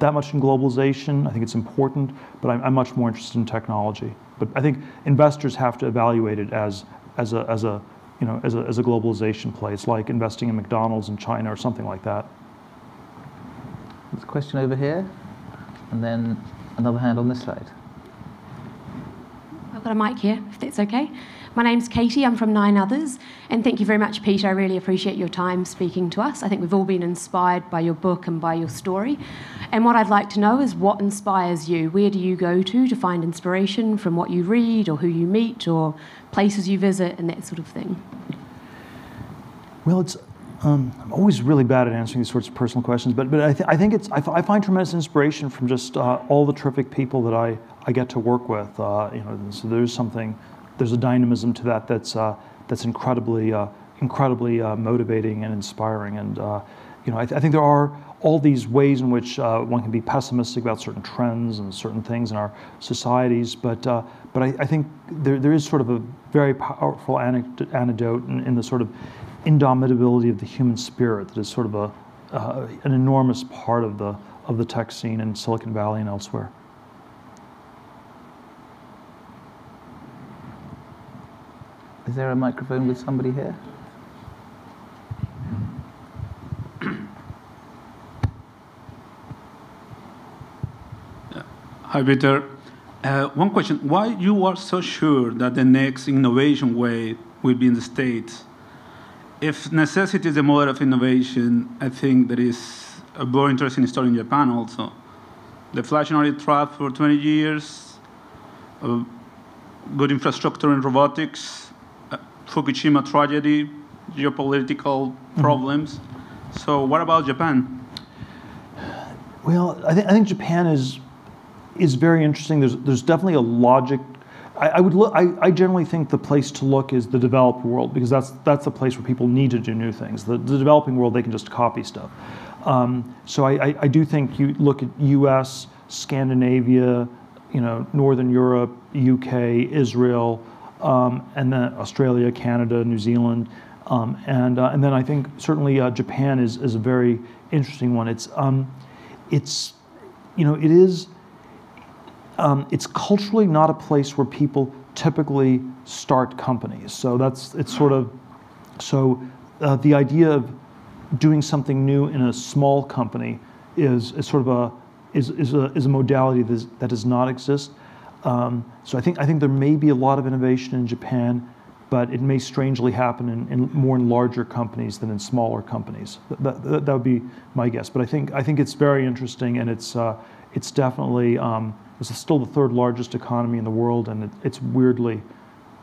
that much in globalization. I think it's important, but I'm, I'm, much more interested in technology. But I think investors have to evaluate it as, as, a, as, a, you know, as, a, as a globalization play. It's like investing in McDonald's in China or something like that. There's a question over here, and then another hand on this side. I've got a mic here, if that's okay. My name's Katie, I'm from Nine Others, and thank you very much, Peter. I really appreciate your time speaking to us. I think we've all been inspired by your book and by your story. And what I'd like to know is what inspires you? Where do you go to to find inspiration from what you read or who you meet or places you visit and that sort of thing? Well, it's um, I'm always really bad at answering these sorts of personal questions, but, but I, th- I think it's, I, f- I find tremendous inspiration from just uh, all the terrific people that I, I get to work with. Uh, you know, so there's something there's a dynamism to that that's uh, that's incredibly uh, incredibly uh, motivating and inspiring. And uh, you know, I, th- I, think there are all these ways in which uh, one can be pessimistic about certain trends and certain things in our societies, but uh, but I, I, think there, there is sort of a very powerful anecdote in, in, the sort of indomitability of the human spirit that is sort of a an enormous part of the of the tech scene in Silicon Valley and elsewhere. Is there a microphone with somebody here? Hi, Peter. Uh, one question: Why you are so sure that the next innovation wave will be in the States? If necessity is the mother of innovation, I think there is a very interesting story in Japan also. The flash and trap for 20 years, uh, good infrastructure in robotics, Fukushima tragedy, geopolitical mm-hmm. problems. Mm-hmm. So, what about Japan? Well, I, th- I, think Japan is is very interesting. There's there's definitely a logic. I, I would look. I, I, generally think the place to look is the developed world because that's that's the place where people need to do new things. The, the developing world they can just copy stuff. Um, so I, I do think you look at U.S., Scandinavia, you know, Northern Europe, UK, Israel um, and then Australia, Canada, New Zealand, um, and uh, and then I think certainly uh, Japan is is a very interesting one. It's um, it's you know it is um, it's culturally not a place where people typically start companies. So that's it's sort of so uh, the idea of doing something new in a small company is, is sort of a is, is a is a modality that, is, that does not exist. Um, so I think I think there may be a lot of innovation in Japan, but it may strangely happen in, in more in larger companies than in smaller companies. That, that, that, would be my guess. But I think I think it's very interesting, and it's uh, it's definitely um, it's still the third largest economy in the world, and it, it's weirdly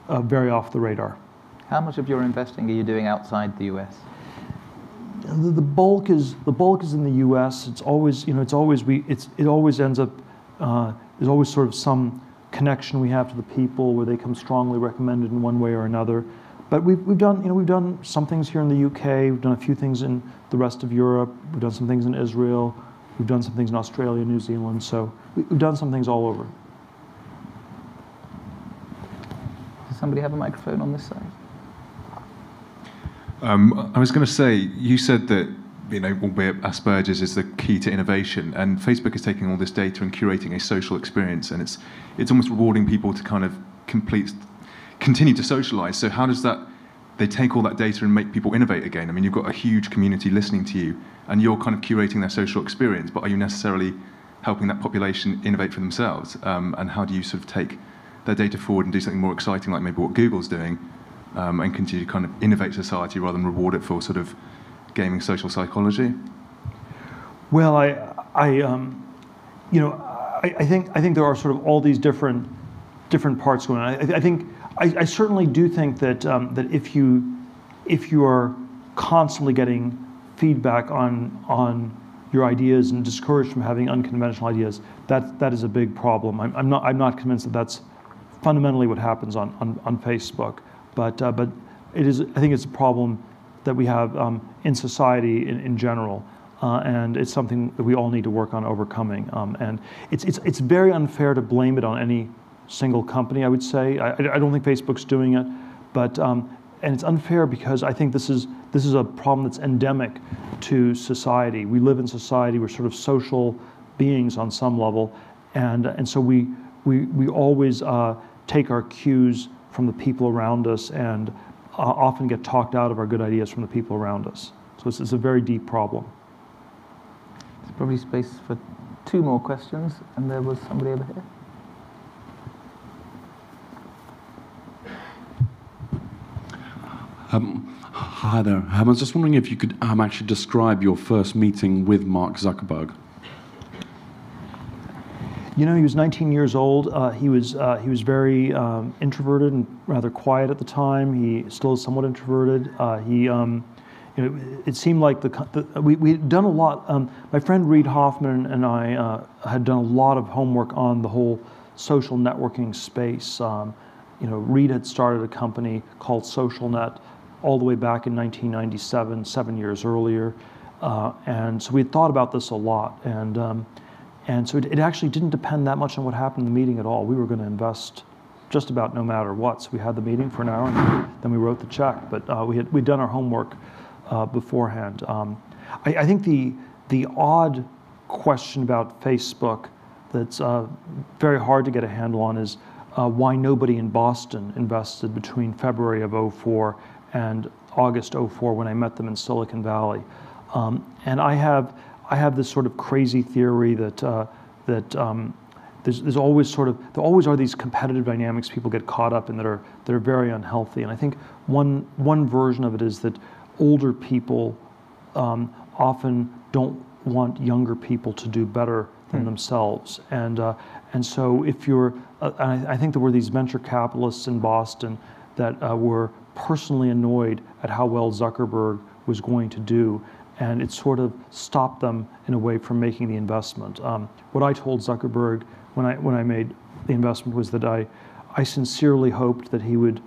uh, very off the radar. How much of your investing are you doing outside the U.S.? The, the bulk is the bulk is in the U.S. It's always you know it's always we it's it always ends up uh, there's always sort of some connection we have to the people where they come strongly recommended in one way or another. But we've, we've done, you know, we've done some things here in the UK, we've done a few things in the rest of Europe, we've done some things in Israel, we've done some things in Australia, New Zealand, so we've done some things all over. Does somebody have a microphone on this side? Um, I was going to say, you said that you know, albeit Asperger's is the key to innovation. And Facebook is taking all this data and curating a social experience, and it's it's almost rewarding people to kind of complete, continue to socialize. So how does that? They take all that data and make people innovate again. I mean, you've got a huge community listening to you, and you're kind of curating their social experience. But are you necessarily helping that population innovate for themselves? Um, and how do you sort of take their data forward and do something more exciting, like maybe what Google's doing, um, and continue to kind of innovate society rather than reward it for sort of gaming social psychology? Well, I, I, um, you know, I, I, think I think there are sort of all these different different parts going on. I, I think I, I, certainly do think that um, that if you if you are constantly getting feedback on on your ideas and discouraged from having unconventional ideas, that that is a big problem. I'm, I'm not I'm not convinced that that's fundamentally what happens on on, on Facebook, but uh, but it is I think it's a problem that we have um, in society in, in general. Uh, and it's something that we all need to work on overcoming. Um, and it's, it's, it's very unfair to blame it on any single company, I would say. I, I don't think Facebook's doing it, but um, and it's unfair because I think this is this is a problem that's endemic to society. We live in society. We're sort of social beings on some level, and and so we we we always uh, take our cues from the people around us, and uh, often get talked out of our good ideas from the people around us. So this is a very deep problem. There's probably space for two more questions, and there was somebody over here. Um, hi there. Um, I was just wondering if you could um, actually describe your first meeting with Mark Zuckerberg. You know, he was 19 years old. Uh, he was uh, he was very um, introverted and rather quiet at the time. He still is somewhat introverted. Uh, he, um, you know, it seemed like the, the we we had done a lot. Um, my friend Reid Hoffman and I uh, had done a lot of homework on the whole social networking space. Um, you know, Reid had started a company called SocialNet all the way back in 1997, seven years earlier. Uh, and so we had thought about this a lot. And, um, and so it, it, actually didn't depend that much on what happened in the meeting at all. We were going to invest just about no matter what. So we had the meeting for an hour and then we wrote the check. But uh, we had we'd done our homework uh, beforehand. Um, I, I, think the, the odd question about Facebook that's uh, very hard to get a handle on is uh, why nobody in Boston invested between February of 04 and August 04 when I met them in Silicon Valley. Um, and I have, I have this sort of crazy theory that, uh, that um, there's, there's always sort of, there always are these competitive dynamics people get caught up in that are, that are very unhealthy. And I think one, one version of it is that older people um, often don't want younger people to do better than hmm. themselves. And, uh, and so if you're, uh, I, I, think there were these venture capitalists in Boston that uh, were personally annoyed at how well Zuckerberg was going to do, and it sort of stopped them in a way from making the investment. Um, what I told Zuckerberg when I when I made the investment was that I I sincerely hoped that he would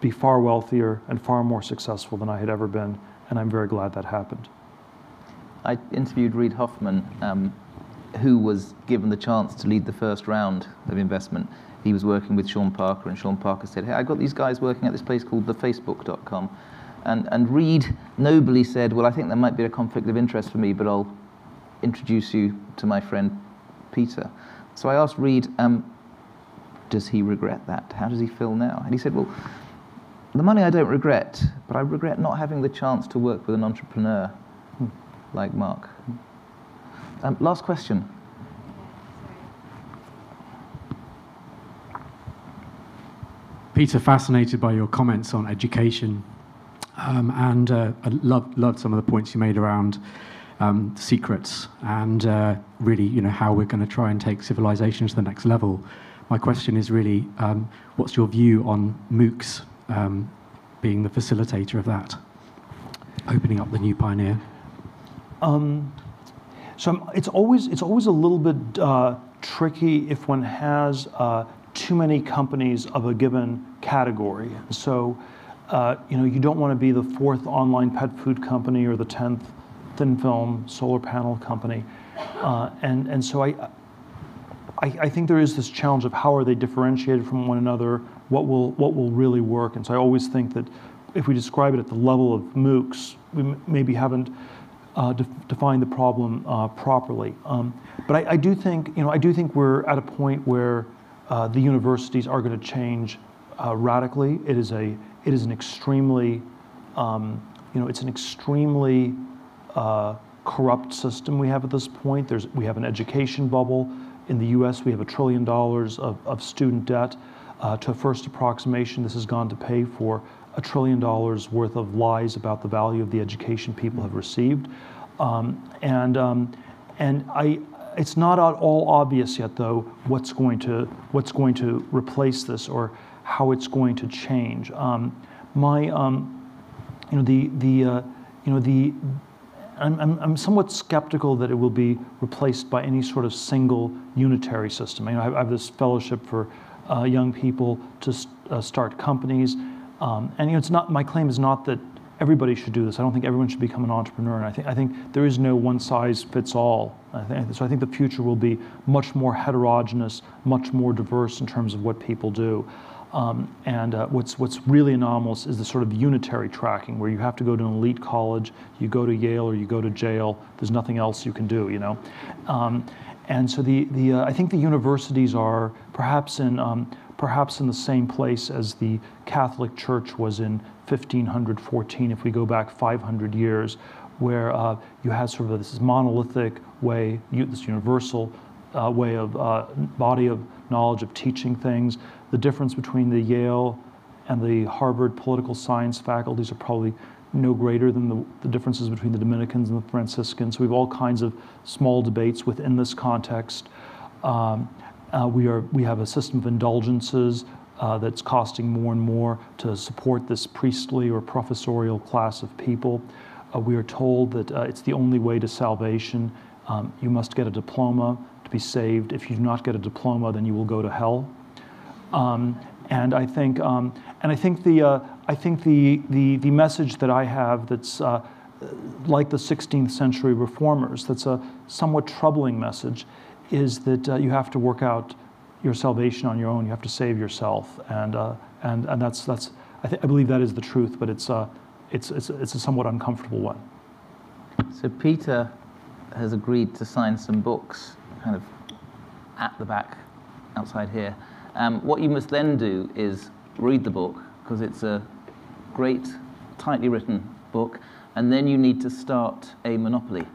be far wealthier and far more successful than I had ever been, and I'm very glad that happened. I interviewed Reid Hoffman, um, who was given the chance to lead the first round of investment he was working with Sean Parker, and Sean Parker said, hey, I got these guys working at this place called thefacebook.com. And, and Reid nobly said, well, I think there might be a conflict of interest for me, but I'll introduce you to my friend Peter. So I asked Reid, um, does he regret that? How does he feel now? And he said, well, the money I don't regret, but I regret not having the chance to work with an entrepreneur like Mark. Um, last question. Peter, fascinated by your comments on education, um, and uh, I loved, loved some of the points you made around um, secrets and uh, really, you know, how we're going to try and take civilization to the next level. My question is really, um, what's your view on MOOCs um, being the facilitator of that, opening up the new pioneer? Um, so it's always it's always a little bit uh, tricky if one has uh, too many companies of a given category. So, uh, you know, you don't want to be the fourth online pet food company or the tenth thin film solar panel company. Uh, and, and so I, I, I, think there is this challenge of how are they differentiated from one another, what will, what will really work. And so I always think that if we describe it at the level of MOOCs, we maybe haven't uh, de defined the problem uh, properly. Um, but I, I, do think, you know, I do think we're at a point where uh, the universities are going to change uh, radically. It is a it is an extremely um, you know it's an extremely uh, corrupt system we have at this point. There's, we have an education bubble. In the US, we have a trillion dollars of, of student debt. Uh, to a first approximation, this has gone to pay for a trillion dollars worth of lies about the value of the education people have received. Um, and, um, and I, it's not at all obvious yet, though, what's going to, what's going to replace this or how it's going to change. Um, my, um, you know, the, the, uh, you know, the, I'm, I'm, somewhat skeptical that it will be replaced by any sort of single unitary system. You know, I have this fellowship for uh, young people to st uh, start companies, um, and you know, it's not. My claim is not that everybody should do this. I don't think everyone should become an entrepreneur, and I think I think there is no one size fits all. I think, so I think the future will be much more heterogeneous, much more diverse in terms of what people do. Um, and uh, what's, what's really anomalous is the sort of unitary tracking where you have to go to an elite college, you go to Yale or you go to jail, there's nothing else you can do, you know. Um, and so the, the, uh, I think the universities are perhaps in, um, perhaps in the same place as the Catholic Church was in 1514, if we go back 500 years, where uh, you had sort of this monolithic way, this universal uh, way of uh, body of knowledge of teaching things. The difference between the Yale and the Harvard political science faculties are probably no greater than the, the, differences between the Dominicans and the Franciscans. We have all kinds of small debates within this context. Um, uh, we, are, we have a system of indulgences uh, that's costing more and more to support this priestly or professorial class of people. Uh, we are told that uh, it's the only way to salvation. Um, you must get a diploma to be saved. If you do not get a diploma, then you will go to hell. Um, and I think, um, and I think the, uh, I think the, the, the message that I have that's uh, like the 16th century reformers, that's a somewhat troubling message, is that uh, you have to work out your salvation on your own. You have to save yourself, and uh, and and that's that's. I, th- I believe that is the truth, but it's uh, it's it's it's a somewhat uncomfortable one. So Peter has agreed to sign some books kind of at the back outside here. Um, what you must then do is read the book because it's a great, tightly written book, and then you need to start a monopoly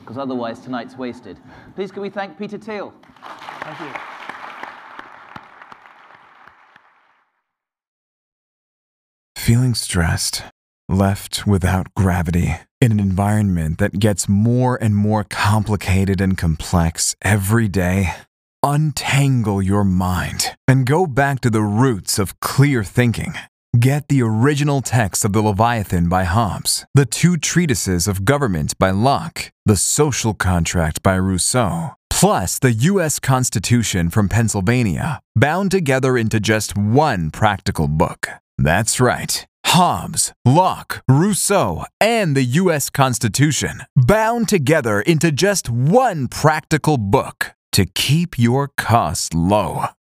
because otherwise tonight's wasted. Please, can we thank Peter Thiel? Thank you. Feeling stressed, left without gravity in an environment that gets more and more complicated and complex every day, untangle your mind and go back to the roots of clear thinking. Get the original text of the Leviathan by Hobbes, the two treatises of government by Locke, the social contract by Rousseau, plus the U.S. Constitution from Pennsylvania, bound together into just one practical book. That's right. Hobbes, Locke, Rousseau, and the U.S. Constitution bound together into just one practical book to keep your costs low.